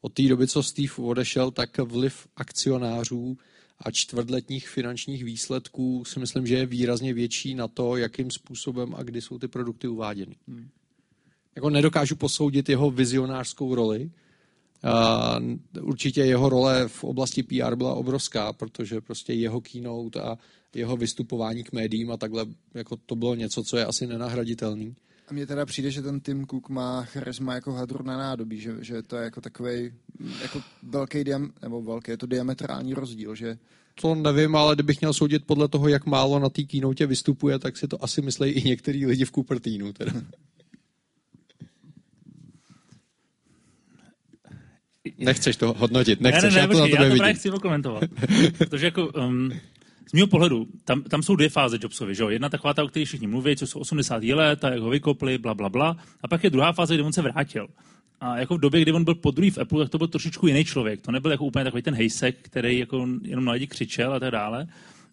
Od té doby, co Steve odešel, tak vliv akcionářů a čtvrtletních finančních výsledků si myslím, že je výrazně větší na to, jakým způsobem a kdy jsou ty produkty uváděny. Hmm. Jako nedokážu posoudit jeho vizionářskou roli. A určitě jeho role v oblasti PR byla obrovská, protože prostě jeho keynote a jeho vystupování k médiím a takhle, jako to bylo něco, co je asi nenahraditelný. A mně teda přijde, že ten Tim Cook má charisma jako hadru na nádobí, že, že to je jako takový jako velký, diam, nebo velký, je to diametrální rozdíl, že To nevím, ale kdybych měl soudit podle toho, jak málo na té keynote vystupuje, tak si to asi myslí i některý lidi v Cupertinu. Teda. Nechceš to hodnotit, nechceš, ne, ne, já ne, to na počkej, tebe já to právě chci komentovat. Protože jako, um, z mého pohledu, tam, tam jsou dvě fáze Jobsovi. Že? jo? Jedna taková ta, o které všichni mluví, co jsou 80. let, a jak ho vykopli, bla, bla, bla. A pak je druhá fáze, kdy on se vrátil. A jako v době, kdy on byl podruhý v Apple, tak to byl trošičku jiný člověk. To nebyl jako úplně takový ten hejsek, který jako jenom na lidi křičel a tak dále.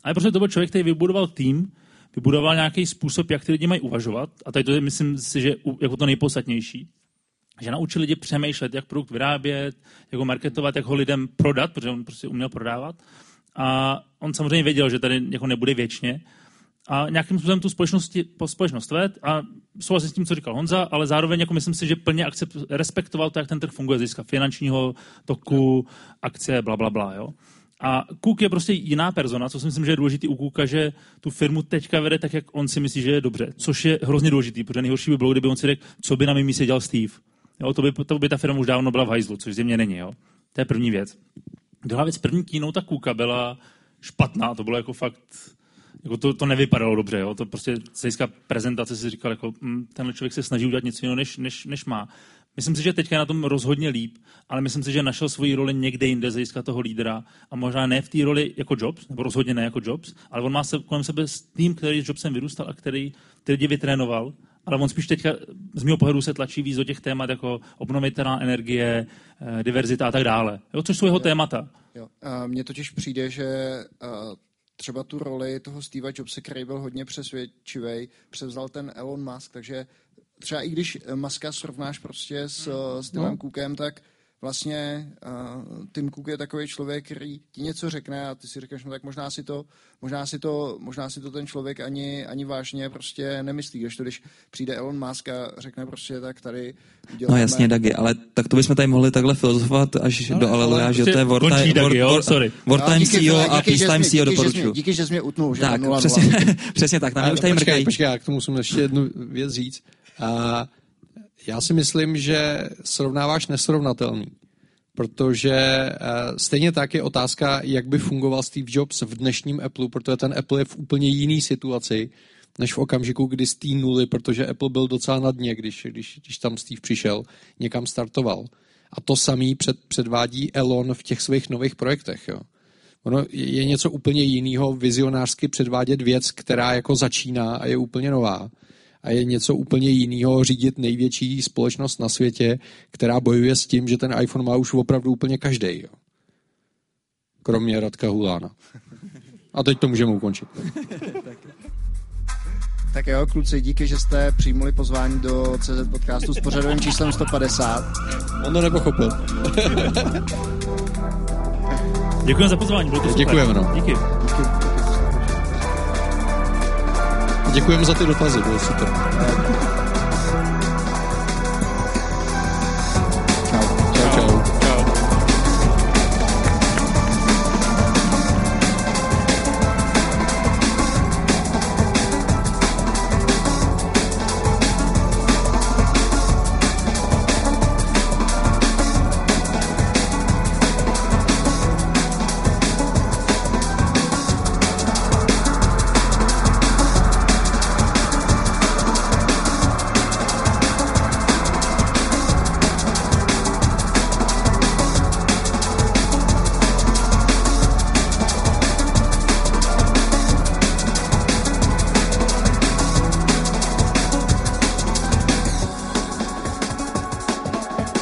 Ale prostě to byl člověk, který vybudoval tým, vybudoval nějaký způsob, jak ty lidi mají uvažovat. A tady to je, myslím si, že jako to nejpodstatnější že naučil lidi přemýšlet, jak produkt vyrábět, jak ho marketovat, jak ho lidem prodat, protože on prostě uměl prodávat. A on samozřejmě věděl, že tady jako nebude věčně. A nějakým způsobem tu společnosti, po společnost ved a souhlasím s tím, co říkal Honza, ale zároveň jako myslím si, že plně akcept, respektoval to, jak ten trh funguje z hlediska finančního toku, akcie, bla, bla, bla. Jo. A Cook je prostě jiná persona, co si myslím, že je důležitý u Cooka, že tu firmu teďka vede tak, jak on si myslí, že je dobře. Což je hrozně důležitý, protože nejhorší by bylo, kdyby on si řekl, co by na mém místě dělal Steve. Jo, to, by, to by ta firma už dávno byla v hajzlu, což zřejmě není. Jo. To je první věc. Druhá věc, první keynote ta Cooka byla špatná, to bylo jako fakt, jako to, to nevypadalo dobře, jo. to prostě z hlediska prezentace si říkal, jako, hm, tenhle člověk se snaží udělat něco jiného, než, než, než má. Myslím si, že teďka je na tom rozhodně líp, ale myslím si, že našel svoji roli někde jinde z hlediska toho lídra a možná ne v té roli jako Jobs, nebo rozhodně ne jako Jobs, ale on má se, kolem sebe tým, který s Jobsem vyrůstal a který ty lidi vytrénoval, ale on spíš teďka z mého pohledu se tlačí víc do těch témat jako obnovitelná energie, eh, diverzita a tak dále, jo, což jsou jeho témata. Jo. A mně totiž přijde, že a, třeba tu roli toho Steva Jobse, který byl hodně přesvědčivý, převzal ten Elon Musk, takže třeba i když Muska srovnáš prostě s, s Timem no. Cookem, tak vlastně uh, Tim Cook je takový člověk, který ti něco řekne a ty si řekneš, no tak možná si to, možná si to, možná si to ten člověk ani, ani vážně prostě nemyslí, když to, když přijde Elon Musk a řekne prostě, tak tady No jasně, Dagi, ale tak to bychom tady mohli takhle filozofovat až No, do ale Aleluja, že to je prostě wartime, díky, CEO a peacetime mě- CEO mě- doporučuju. Díky, že jsi mě utnul, že Tak, mám 0-0. přesně, přesně tak, tam Ale už tady počkej, mrkají. počkej, já k tomu musím ještě jednu věc říct. A já si myslím, že srovnáváš nesrovnatelný. Protože uh, stejně tak je otázka, jak by fungoval Steve Jobs v dnešním Apple, protože ten Apple je v úplně jiný situaci, než v okamžiku, kdy z té nuly, protože Apple byl docela na dně, když, když, když tam Steve přišel, někam startoval. A to samý před, předvádí Elon v těch svých nových projektech. Jo. Ono je něco úplně jiného vizionářsky předvádět věc, která jako začíná a je úplně nová. A je něco úplně jiného řídit největší společnost na světě, která bojuje s tím, že ten iPhone má už opravdu úplně každý. Kromě Radka Hulána. A teď to můžeme ukončit. Tak jo, kluci, díky, že jste přijmuli pozvání do CZ podcastu s pořadovým číslem 150. On to nepochopil. Děkujeme za pozvání, bylo to super. Děkujeme, no. Díky. Děkujeme za ty dotazy, super.